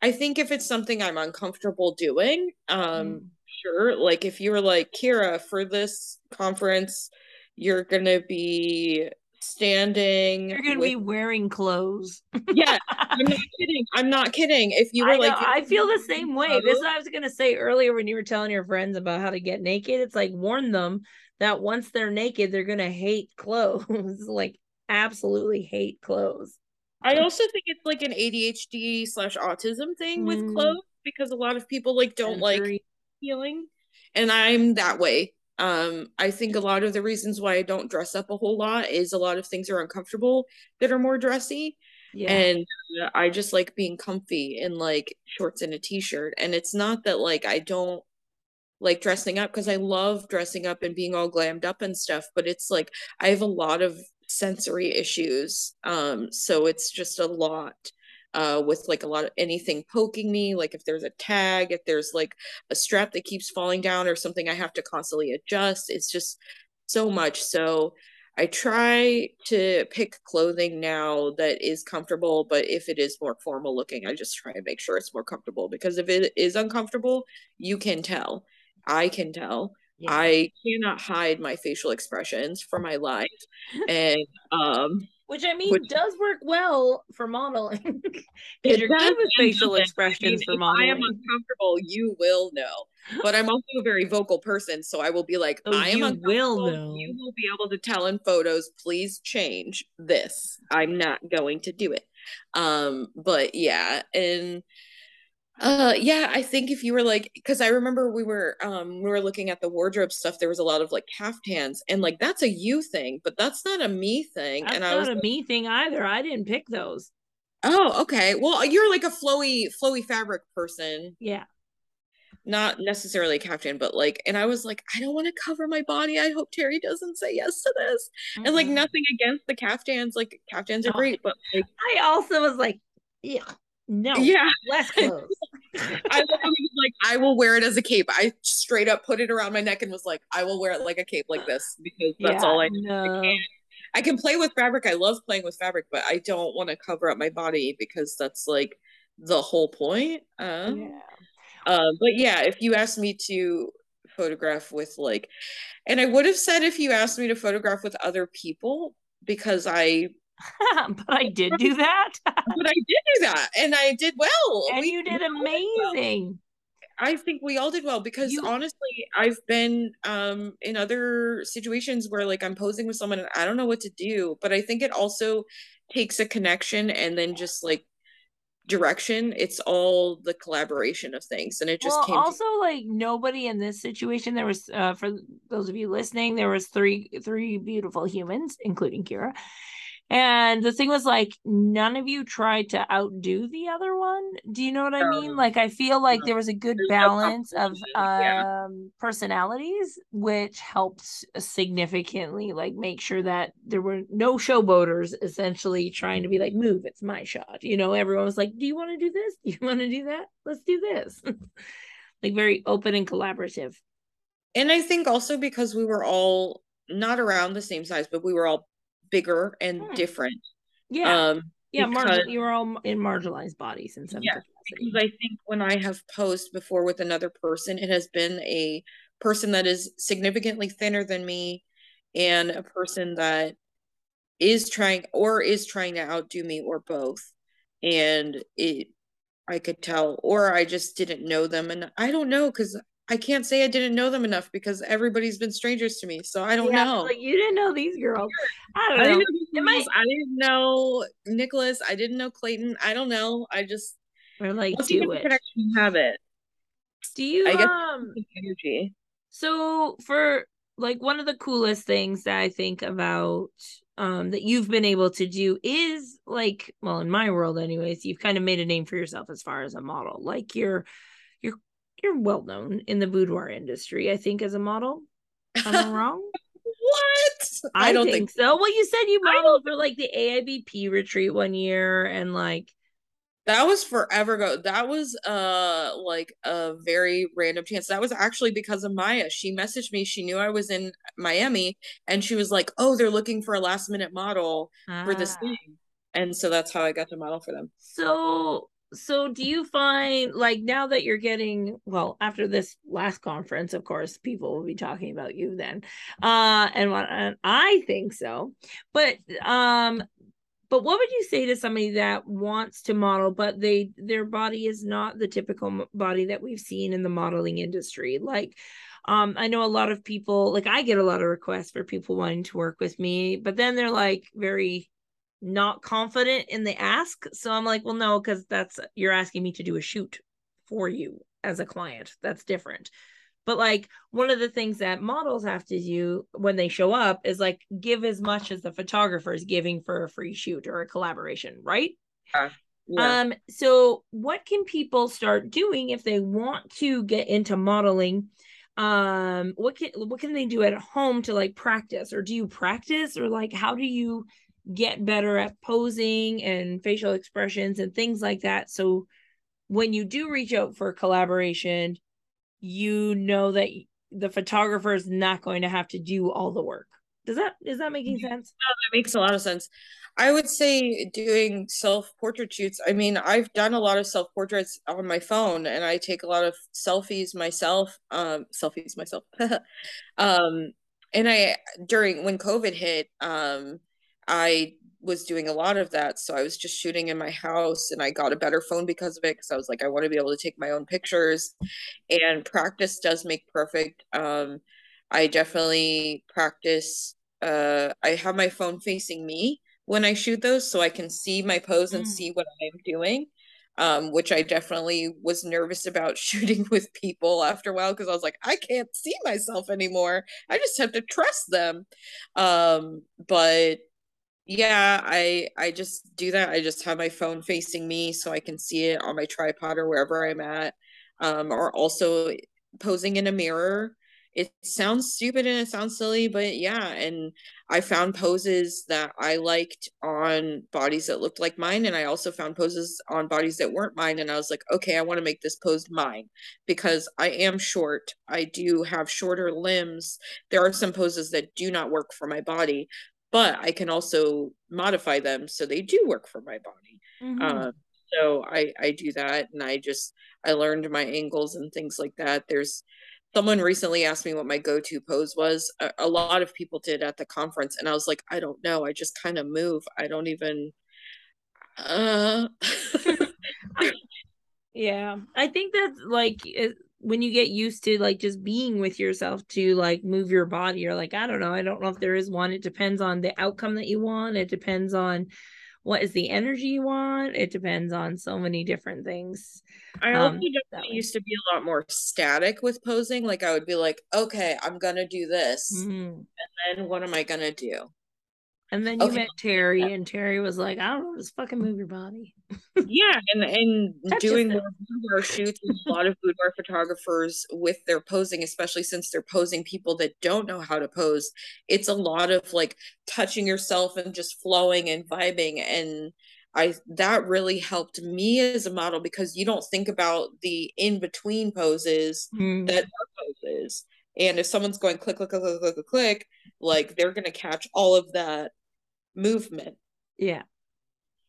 I think if it's something I'm uncomfortable doing, um, mm. sure. Like if you were like Kira for this conference, you're gonna be standing. You're gonna with... be wearing clothes. yeah, I'm <laughs> not kidding. I'm not kidding. If you were I like, I feel the same way. This is what I was gonna say earlier when you were telling your friends about how to get naked. It's like warn them that once they're naked, they're gonna hate clothes. <laughs> like absolutely hate clothes. I also think it's like an ADHD slash autism thing mm. with clothes because a lot of people like don't like feeling, and I'm that way. Um, I think a lot of the reasons why I don't dress up a whole lot is a lot of things are uncomfortable that are more dressy. Yeah. And uh, I just like being comfy in like shorts and a t-shirt. And it's not that like I don't like dressing up because I love dressing up and being all glammed up and stuff, but it's like I have a lot of sensory issues. Um, so it's just a lot uh, with like a lot of anything poking me, like if there's a tag, if there's like a strap that keeps falling down or something I have to constantly adjust. It's just so much. So I try to pick clothing now that is comfortable, but if it is more formal looking, I just try and make sure it's more comfortable because if it is uncomfortable, you can tell. I can tell. Yeah. I cannot hide my facial expressions for my life. And um which I mean Which, does work well for modeling. Because you're good facial expressions I mean, for modeling. I am uncomfortable, you will know. But I'm also a very vocal person, so I will be like, oh, I am uncomfortable. Will know. You will be able to tell in photos, please change this. I'm not going to do it. Um, but yeah, and uh yeah, I think if you were like because I remember we were um we were looking at the wardrobe stuff, there was a lot of like caftans and like that's a you thing, but that's not a me thing. That's and not I was a me thing either. I didn't pick those. Oh, okay. Well, you're like a flowy, flowy fabric person. Yeah. Not necessarily a caftan, but like, and I was like, I don't want to cover my body. I hope Terri doesn't say yes to this. Mm-hmm. And like, nothing against the caftans. Like, caftans are oh, great, but like, I also was like, yeah, no. Yeah. Less <laughs> clothes. I was like, I will wear it as a cape. I straight up put it around my neck and was like, I will wear it like a cape like this because that's yeah, all I, no. I can. I can play with fabric. I love playing with fabric, but I don't want to cover up my body because that's like the whole point. Uh, yeah. Uh, but yeah, if you asked me to photograph with like, and I would have said if you asked me to photograph with other people because I <laughs> but I did do <laughs> that. but I did do that, and I did well. And we, you did amazing. Well. I think we all did well because you... honestly, I've been um in other situations where like I'm posing with someone and I don't know what to do, but I think it also takes a connection and then just like direction it's all the collaboration of things and it just well, came also to- like nobody in this situation there was uh for those of you listening there was three three beautiful humans including kira and the thing was like none of you tried to outdo the other one. Do you know what I mean? Like I feel like there was a good balance of um personalities which helped significantly like make sure that there were no showboaters essentially trying to be like move it's my shot. You know, everyone was like, "Do you want to do this? Do you want to do that? Let's do this." <laughs> like very open and collaborative. And I think also because we were all not around the same size, but we were all bigger and hmm. different. Yeah. Um, yeah, because, you were all in marginalized bodies in some yeah, because I think when I have posed before with another person, it has been a person that is significantly thinner than me and a person that is trying or is trying to outdo me or both. And it I could tell, or I just didn't know them. And I don't know because I can't say I didn't know them enough because everybody's been strangers to me. So I don't yeah, know. Like you didn't know these girls. I don't I know. Didn't know I, I didn't know Nicholas. I didn't know Clayton. I don't know. I just we're like do it. Connection have it. Do you I guess um energy. so for like one of the coolest things that I think about um that you've been able to do is like well in my world anyways you've kind of made a name for yourself as far as a model like you're you're well known in the boudoir industry I think as a model am I <laughs> wrong What? I, don't think, so well you said you modeled for like the AIBP retreat one year and like That was forever ago. That was uh like a very random chance. That was actually because of Maya. She messaged me. She knew I was in Miami and she was like, "Oh, they're looking for a last minute model for this ah. thing." And so that's how I got to model for them. So so do you find like now that you're getting well after this last conference of course people will be talking about you then uh and and I think so. But um but what would you say to somebody that wants to model but they their body is not the typical body that we've seen in the modeling industry? Like um i know a lot of people like i get a lot of requests for people wanting to work with me but then they're like very not confident in the ask so i'm like well no because that's you're asking me to do a shoot for you as a client that's different but like one of the things that models have to do when they show up is like give as much as the photographer is giving for a free shoot or a collaboration, right? Yeah. Yeah. Um, so what can people start doing if they want to get into modeling? Um, what can what can they do at home to like practice, or do you practice, or like how do you get better at posing and facial expressions and things like that? So when you do reach out for collaboration, you know that the photographer is not going to have to do all the work. Does that is that making sense? that makes a lot of sense. I would say doing self portrait shoots. I mean, I've done a lot of self portraits on my phone and I take a lot of selfies myself, um selfies myself. <laughs> um and I during when COVID hit, um I was doing a lot of that. So I was just shooting in my house and I got a better phone because of it because I was like I want to be able to take my own pictures and practice does make perfect. Um I definitely practice uh I have my phone facing me when I shoot those so I can see my pose and Mm. see what I'm doing. Um, which I definitely was nervous about <laughs> shooting with people after a while because I was like, I can't see myself anymore. I just have to trust them. Um, but yeah, I I just do that. I just have my phone facing me so I can see it on my tripod or wherever I'm at. Um, or also posing in a mirror. It sounds stupid and it sounds silly, but yeah, and I found poses that I liked on bodies that looked like mine, and I also found poses on bodies that weren't mine, and I was like, okay, I want to make this pose mine because I am short. I do have shorter limbs. There are some poses that do not work for my body, but I can also modify them so they do work for my body. Mhm. Um, so I I do that, and I just I learned my angles and things like that. There's someone recently asked me what my go-to pose was. A, a lot of people did at the conference, and I was like, I don't know. I just kind of move. I don't even. Uh. <laughs> <laughs> Yeah, I think that like when you get used to like just being with yourself to like move your body. You're like, I don't know. I don't know if there is one. It depends on the outcome that you want. It depends on what is the energy you want. It depends on so many different things. I also Um, that definitely used to be a lot more static with posing. Like I would be like, okay, I'm gonna do this, Mhm. and what am I gonna do? And then you Okay. met Terri, and Terri was like, I don't know, just fucking move your body. <laughs> Yeah, and and doing more boudoir shoots with a lot of boudoir photographers with their posing, especially since they're posing people that don't know how to pose. It's a lot of like touching yourself and just flowing and vibing and I that really helped me as a model because you don't think about the in between poses Mm. that are poses. And if someone's going click click click click click, click like they're gonna catch all of that movement Yeah.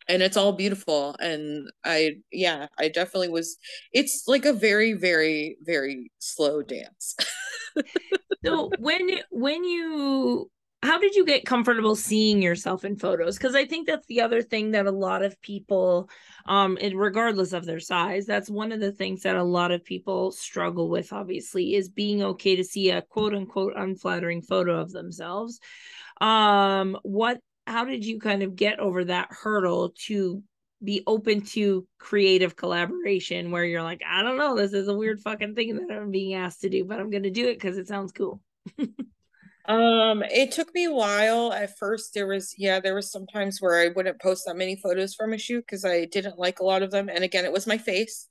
and it's all beautiful and i yeah i definitely was it's like a very very very slow dance <laughs> So when when you how did you get comfortable seeing yourself in photos? Because I think that's the other thing that a lot of people, um, regardless of their size, that's one of the things that a lot of people struggle with. Obviously, is being okay to see a quote unquote unflattering photo of themselves. Um, what? How did you kind of get over that hurdle to be open to creative collaboration where you're like, I don't know, this is a weird fucking thing that I'm being asked to do, but I'm gonna do it because it sounds cool. <laughs> um, it took me a while. At first, there was yeah, there was some times where I wouldn't post that many photos from a shoot because I didn't like a lot of them. And again, it was my face.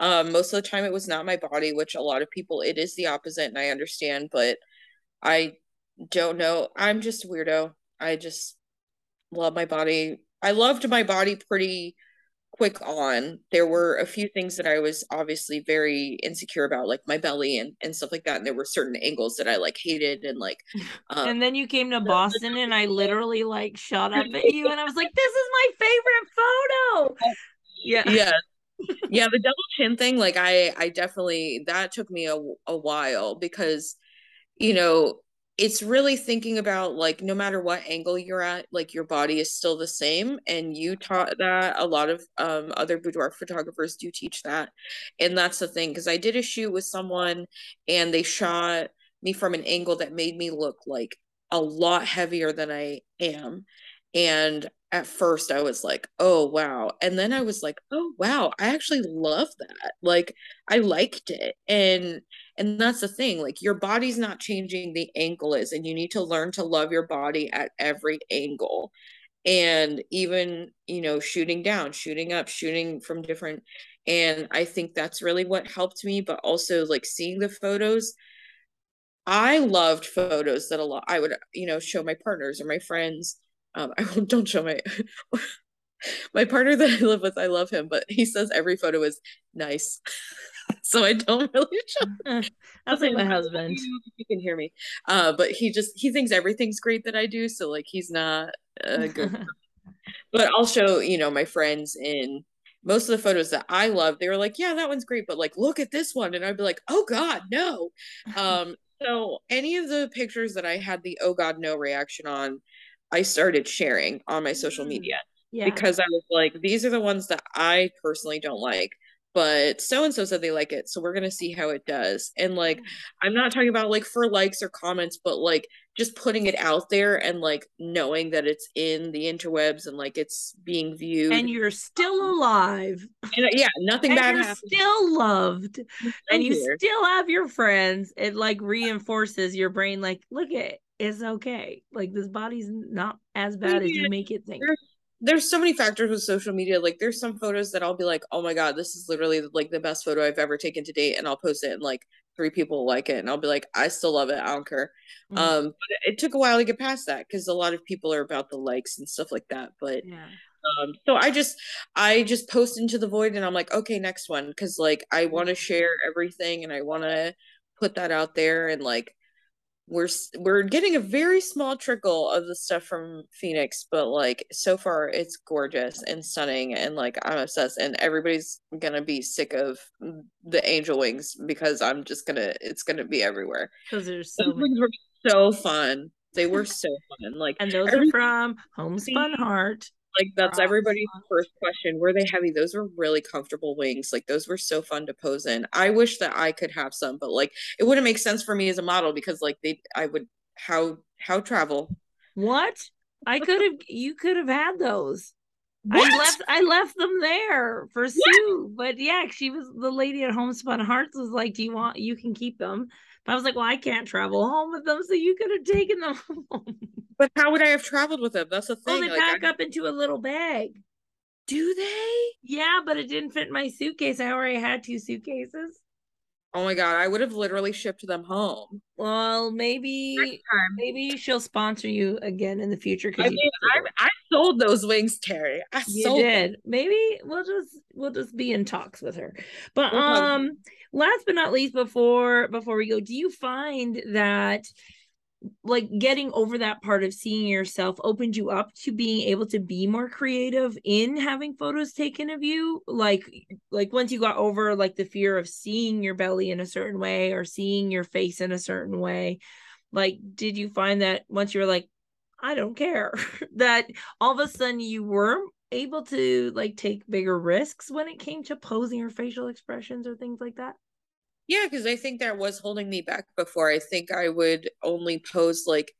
Um, most of the time it was not my body, which a lot of people it is the opposite, and I understand, but I don't know. I'm just weirdo. I just love my body. I loved my body pretty quick on. There were a few things that I was obviously very insecure about, like my belly and, and stuff like that. And there were certain angles that I like hated and like um, <laughs> And then you came to <laughs> Boston and I <laughs> literally like shot up at you and I was like, This is my favorite photo. Yeah. Yeah. yeah, the double chin thing, like I I definitely that took me a, a while because you know it's really thinking about like no matter what angle you're at like your body is still the same and you taught that a lot of um, other boudoir photographers do teach that and that's the thing because i did a shoot with someone and they shot me from an angle that made me look like a lot heavier than i am and at first I was like, oh, wow. And then I was like, oh, wow, I actually love that. Like, I liked it. And, and that's the thing, like, your body's not changing, the ankle is, and you need to learn to love your body at every angle. And even, you know, shooting down, shooting up, shooting from different. And I think that's really what helped me, but also like seeing the photos. I loved photos that a lot I would, you know, show my partners or my friends um, <laughs> I don't show my <laughs> my partner that I live with. I love him, but he says every photo is nice, <laughs> so I don't really show. That's like my husband. You can hear me, uh, but he just he thinks everything's great that I do. So like he's not uh, good. but I'll show you know my friends in most of the photos that I love. They were like, yeah, that one's great, but like look at this one, and I'd be like, oh god, no. Um, so any of the pictures that I had the oh god no reaction on I started sharing on my social mm. media yeah. because I was like, these are the ones that I personally don't like. But so and so said they like it, so we're gonna see how it does. And like, mm. I'm not talking about like for likes or comments, but like just putting it out there and like knowing that it's in the interwebs and like it's being viewed. And you're still alive. And, yeah, nothing and bad you're happened. Still loved, and you still have your friends. It like reinforces your brain. Like, look at is okay. Like this body's not as bad as you make it think. There's, there's so many factors with social media. Like there's some photos that I'll be like, oh my god, this is literally like the best photo I've ever taken to date, and I'll post it and like three people like it, and I'll be like, I still love it. I don't care. Mm-hmm. Um, but it took a while to get past that because a lot of people are about the likes and stuff like that. But yeah. Um, so I just I just post into the void and I'm like, okay, next one. Cause like I want to share everything and I want to put that out there and like we're we're getting a very small trickle of the stuff from Phoenix, but like so far it's gorgeous and stunning and like I'm obsessed and everybody's gonna be sick of the angel wings because I'm just gonna it's gonna be everywhere. Because there's so those wings were so fun. They were so fun. Like and those are from Homespun Heart. Like that's everybody's first question. Were they heavy? Those were really comfortable wings. Like those were so fun to pose in. I wish that I could have some, but like it wouldn't make sense for me as a model because like they I would how how travel. What? I could have <laughs> you could have had those. What? I left I left them there for Sue. But yeah, she was the lady at Homespun Hearts was like, Do you want you can keep them? But I was like, Well, I can't travel home with them, so you could have taken them home. <laughs> But how would I have traveled with them? That's the thing. Oh, they like, pack I... up into a little bag. Do they? Yeah, but it didn't fit my suitcase. I already had two suitcases. Oh my god, I would have literally shipped them home. Well, maybe maybe she'll sponsor you again in the future. I mean, I, I, sold those wings, Terri. I you did. Them. Maybe we'll just we'll just be in talks with her. But um, last but not least, before before we go, do you find that like getting over that part of seeing yourself opened you up to being able to be more creative in having photos taken of you? Like like once you got over like the fear of seeing your belly in a certain way or seeing your face in a certain way like did you find that once you were like i don't care <laughs> that all of a sudden you were able to like take bigger risks when it came to posing or facial expressions or things like that yeah, because I think that was holding me back before. I think I would only pose like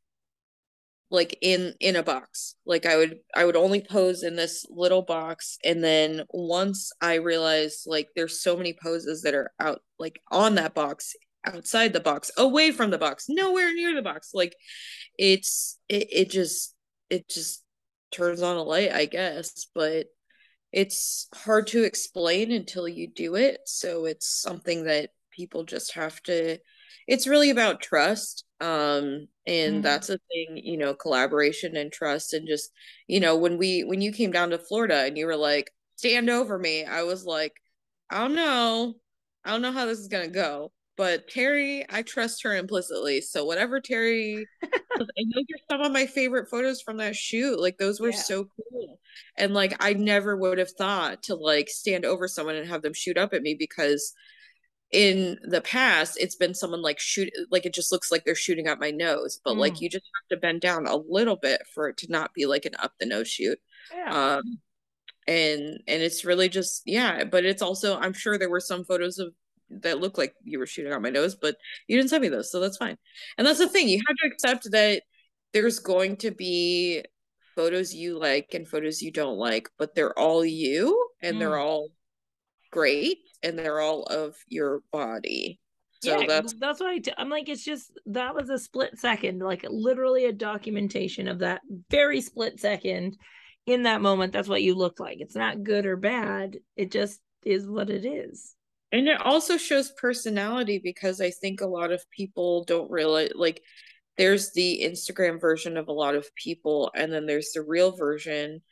like in in a box like i would i would only pose in this little box and then once i realized like there's so many poses that are out like on that box outside the box away from the box nowhere near the box like it's it, it just it just turns on a light i guess but it's hard to explain until you do it so it's something that people just have to it's really about trust um and mm-hmm. that's a thing you know collaboration and trust and just you know when we when you came down to florida and you were like stand over me i was like i don't know i don't know how this is gonna go but terri i trust her implicitly so whatever terri and those are some of my favorite photos from that shoot like those were yeah. so cool and like i never would have thought to like stand over someone and have them shoot up at me because in the past it's been someone like shoot like it just looks like they're shooting at my nose but mm. like you just have to bend down a little bit for it to not be like an up the nose shoot yeah. um and and it's really just yeah but it's also i'm sure there were some photos of that look like you were shooting on my nose but you didn't send me those so that's fine and that's the thing you have to accept that there's going to be photos you like and photos you don't like but they're all you and mm. they're all great and they're all of your body. So yeah, that's that's why i am like, it's just that was a split second, like literally a documentation of that very split second in that moment. That's what you look like. It's not good or bad. It just is what it is. And it also shows personality because I think a lot of people don't really like there's the Instagram version of a lot of people, and then there's the real version.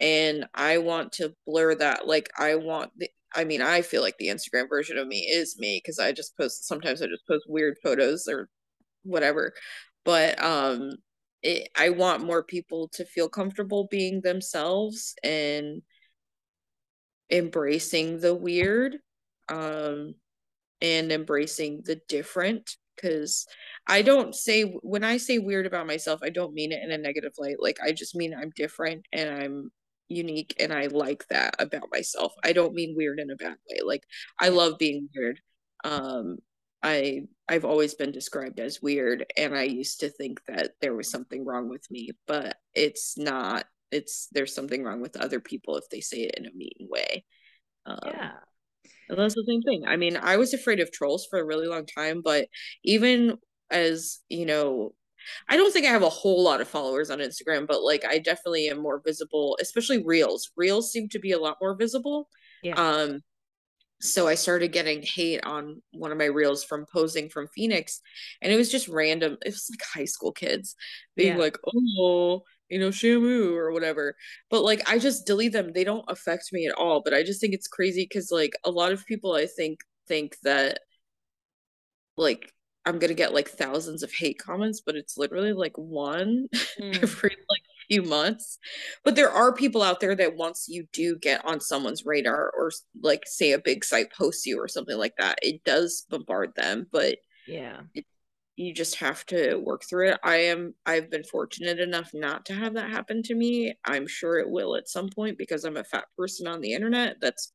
And I want to blur that. Like, I want the, I mean, I feel like the Instagram version of me is me because I just post sometimes I just post weird photos or whatever. But um it, I want more people to feel comfortable being themselves and embracing the weird um and embracing the different because I don't say when I say weird about myself, I don't mean it in a negative light. Like I just mean I'm different and I'm unique and I like that about myself. I don't mean weird in a bad way. Like I love being weird. Um I I've always been described as weird and I used to think that there was something wrong with me, but it's not. It's there's something wrong with other people if they say it in a mean way. Um, yeah. And that's the same thing. I mean, I was afraid of trolls for a really long time, but even as, you know, I don't think I have a whole lot of followers on Instagram, but like I definitely am more visible, especially reels. Reels seem to be a lot more visible. Yeah. Um so I started getting hate on one of my reels from posing from Phoenix and it was just random. It was like high school kids being yeah. like, "Oh, you know, Shamu or whatever." But like I just delete them. They don't affect me at all, but I just think it's crazy cuz like a lot of people I think think that like I'm gonna get like thousands of hate comments, but it's literally like one <laughs> mm. every like few months. But there are people out there that once you do get on someone's radar or like say a big site posts you or something like that, it does bombard them. But yeah, it, you just have to work through it. I am I've been fortunate enough not to have that happen to me. I'm sure it will at some point because I'm a fat person on the internet. That's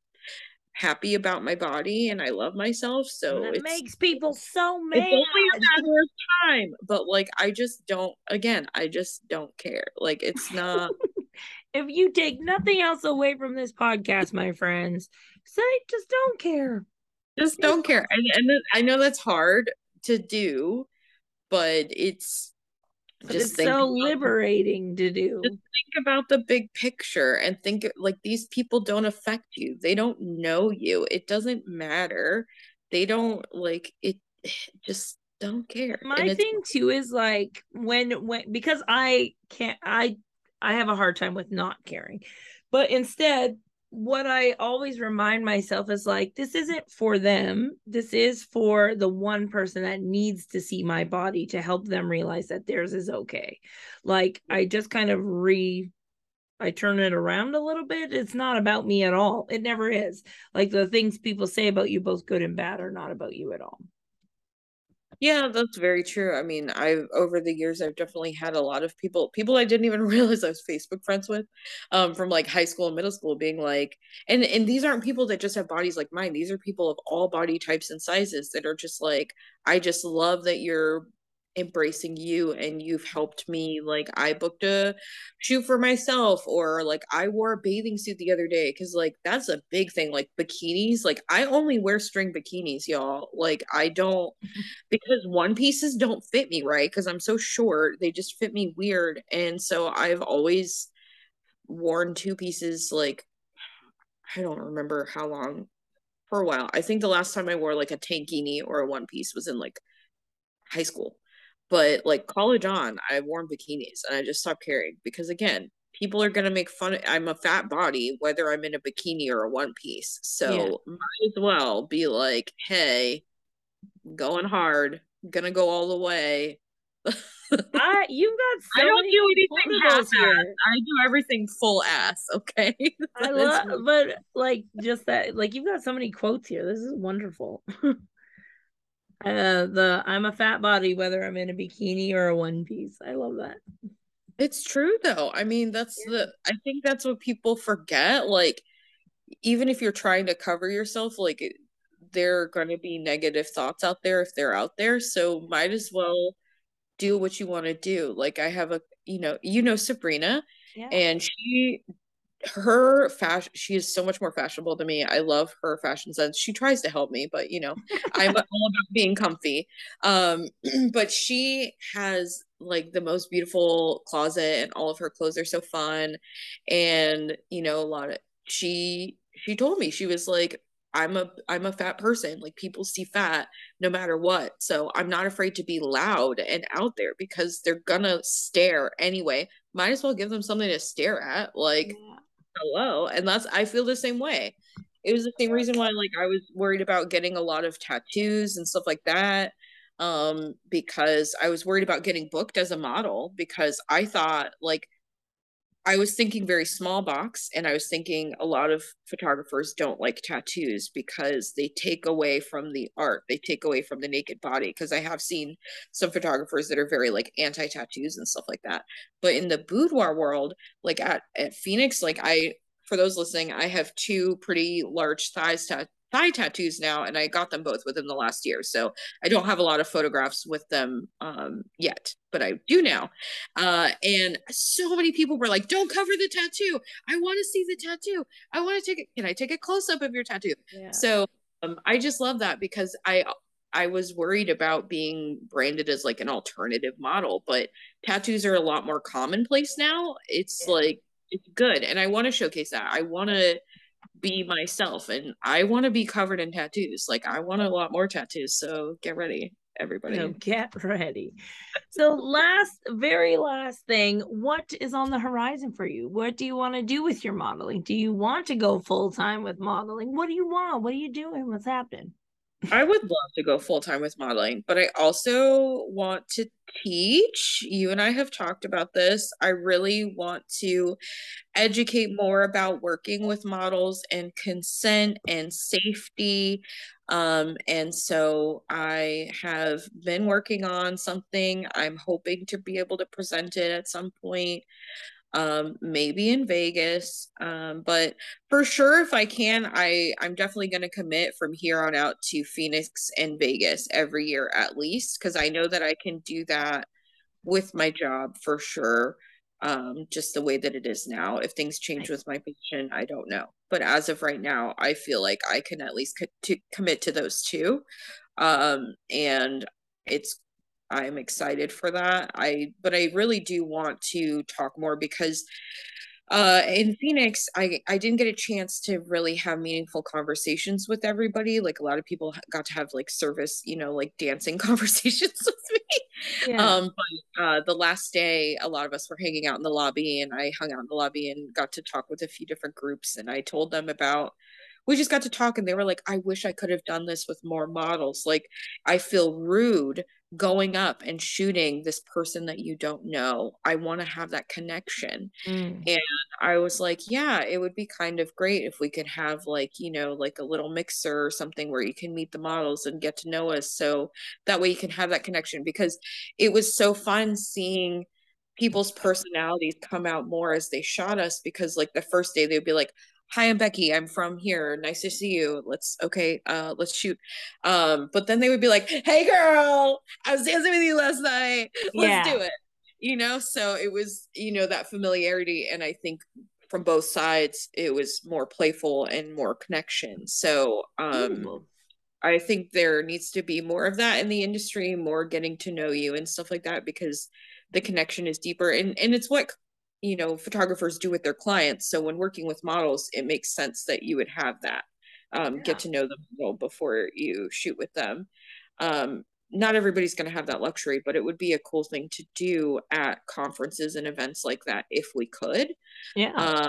happy about my body and I love myself. So it makes people so mad. It's only a matter of time. But like I just don't again, I just don't care. Like it's not <laughs> if you take nothing else away from this podcast, my friends, say just don't care. Just don't care. And, and I know that's hard to do, but it's but just it's so liberating to do. Just think about the big picture and think like these people don't affect you. They don't know you. It doesn't matter. They don't like it. <sighs> Just don't care. My thing too is like when when because I can't I I have a hard time with not caring, but instead what I always remind myself is like, this isn't for them. This is for the one person that needs to see my body to help them realize that theirs is okay. Like, I just kind of re, I turn it around a little bit. It's not about me at all. It never is. Like, the things people say about you, both good and bad, are not about you at all. Yeah, that's very true. I mean, I've over the years I've definitely had a lot of people people I didn't even <laughs> realize I was Facebook friends with um from like high school and middle school being like and and these aren't people that just have bodies like mine. These are people of all body types and sizes that are just like I just love that you're embracing you and you've helped me like i booked a shoot for myself or like i wore a bathing suit the other day because like that's a big thing like bikinis like i only wear string bikinis y'all like i don't <laughs> because one pieces don't fit me right because i'm so short they just fit me weird and so i've always worn two pieces like i don't remember how long for a while. I think the last time i wore like a tankini or a one piece was in like high school but like college on, I've worn bikinis and I just stopped caring because again, people are gonna make fun of I'm a fat body, whether I'm in a bikini or a one piece. So yeah. might as well be like, hey, going hard, gonna go all the way. <laughs> I you've got so I don't do anything half ass. I do everything full ass, okay? <laughs> I love but like just that like you've got so many quotes here. This is wonderful. <laughs> Uh, the I'm a fat body whether I'm in a bikini or a one piece. I love that. It's true though. I mean, that's yeah. the I think that's what people forget. Like, even if you're trying to cover yourself, like there are going to be negative thoughts out there if they're out there. So might as well do what you want to do. Like I have a, you know, you know Sabrina, yeah. and she her fashion she is so much more fashionable than me i love her fashion sense she tries to help me but you know i'm all about being comfy um <clears throat> but she has like the most beautiful closet and all of her clothes are so fun and you know a lot of she she told me she was like i'm a i'm a fat person like people see fat no matter what so i'm not afraid to be loud and out there because they're gonna stare anyway might as well give them something to stare at like yeah hello and that's i feel the same way. It was the same reason why like i was worried about getting a lot of tattoos and stuff like that um because i was worried about getting booked as a model because i thought like I was thinking very small box, and I was thinking a lot of photographers don't like tattoos because they take away from the art, they take away from the naked body. Because I have seen some photographers that are very like anti tattoos and stuff like that. But in the boudoir world, like at at Phoenix, like I for those listening, I have two pretty large thighs tat- thigh tattoos now, and I got them both within the last year. So I don't have a lot of photographs with them um, yet, but I do now. Uh, and so many people were like, "Don't cover the tattoo. I want to see the tattoo. I want to take it. Can I take a close up of your tattoo?" Yeah. So um, I just love that because I I was worried about being branded as like an alternative model, but tattoos are a lot more commonplace now. It's yeah. like it's good, and I want to showcase that. I want to be myself and I want to be covered in tattoos. Like I want a lot more tattoos. So get ready, everybody. So get ready. so last very last thing, what is on the horizon for you? What do you want to do with your modeling? Do you want to go full time with modeling? What do you want? What are you doing? What's happening? I would love to go full time with modeling, but I also want to teach. You and I have talked about this. I really want to educate more about working with models and consent and safety. Um, and so I have been working on something. I'm hoping to be able to present it at some point um maybe in Vegas um but for sure if I can I I'm definitely going to commit from here on out to Phoenix and Vegas every year at least cuz I know that I can do that with my job for sure um just the way that it is now. If things change with my position I don't know but as of right now I feel like I can at least co- to commit to those two um and it's I'm excited for that. I but I really do want to talk more because uh in Phoenix I I didn't get a chance to really have meaningful conversations with everybody. Like a lot of people got to have like service, you know, like dancing <laughs> conversations with me. Yeah. Um but uh the last day a lot of us were hanging out in the lobby and I hung out in the lobby and got to talk with a few different groups and I told them about we just got to talk and they were like i wish i could have done this with more models like i feel rude going up and shooting this person that you don't know. I want to have that connection. Mm. And I was like, yeah, it would be kind of great if we could have like, you know, like a little mixer or something where you can meet the models and get to know us. So that way you can have that connection because it was so fun seeing people's personalities come out more as they shot us because like the first day they'd be like, hi i'm becky. I'm from here. Nice to see you. Let's okay uh let's shoot. Um but then they would be like hey girl i was dancing with you last night. Let's Yeah. do it. You know? So it was you know that familiarity and i think from both sides it was more playful and more connection. So um Beautiful. I think there needs to be more of that in the industry, more getting to know you and stuff like that because the connection is deeper. And and it's what you know photographers do with their clients. So when working with models, it makes sense that you would have that. Um, Yeah. get to know them before you shoot with them. Um, not everybody's going to have that luxury, but it would be a cool thing to do at conferences and events like that if we could Yeah. um,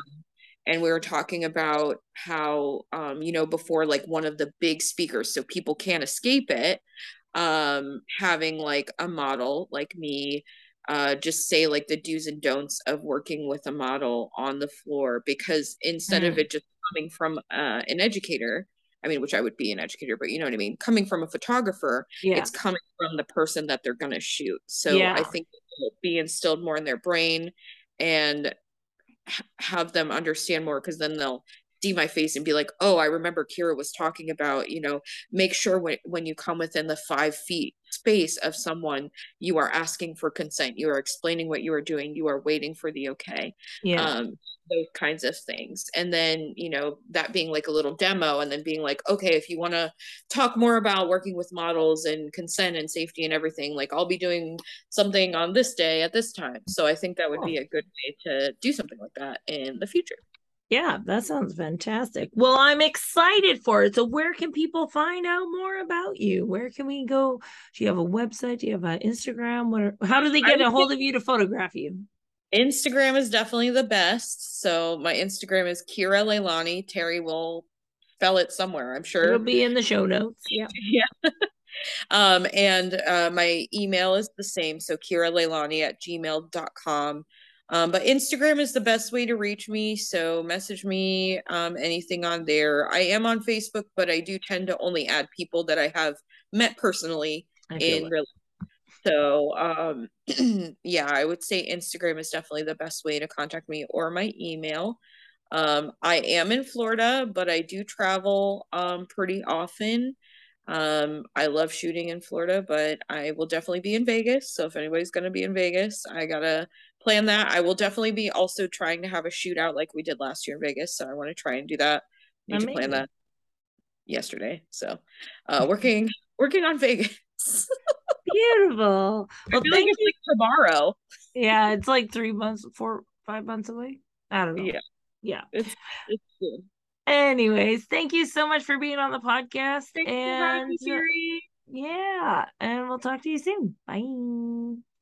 and we were talking about how um, you know before like one of the big speakers so people can't escape it um, having like a model like me uh, just say like the do's and don'ts of working with a model on the floor because instead of Mm. it just coming from uh, an educator i mean which i would be an educator but you know what i mean coming from a photographer yeah. it's coming from the person that they're going to shoot so Yeah. i think it will be instilled more in their brain and have them understand more because then they'll see my face and be like oh i remember kira was talking about you know make sure when, when you come within the five feet space of someone you are asking for consent you are explaining what you are doing you are waiting for the okay yeah. um those kinds of things. And then you know that being like a little demo and then being like okay if you want to talk more about working with models and consent and safety and everything like i'll be doing something on this day at this time. So i think that would be a good way to do something like that in the future Yeah, that sounds fantastic. Well, I'm excited for it. So, where can people find out more about you? Where can we go? Do you have a website? Do you have an Instagram? What? Are, how do they get a hold of you to photograph you? instagram is definitely the best so my instagram is kira leilani terri will spell it somewhere i'm sure It'll be in the show notes. Yeah. <laughs> yeah um and uh my email is the same so kira leilani at gmail.com um but instagram is the best way to reach me so message me um anything on there. I am on facebook but i do tend to only add people that i have met personally in real so um <clears throat> yeah i would say instagram is definitely the best way to contact me or my email. Um i am in florida but i do travel um pretty often. Um i love shooting in florida but i will definitely be in vegas. So if anybody's going to be in vegas i gotta plan that i will definitely be also trying to have a shootout like we did last year in vegas so i want to try and do that need to plan that yesterday so uh <laughs> working working on vegas <laughs> Beautiful. I Well, feel like it's you. like tomorrow. Yeah, it's like three months, four, five months away. I don't know. Yeah, Yeah. it's it's good. Anyways, thank you so much for being on the podcast. Having and me, yeah, and we'll talk to you soon. Bye.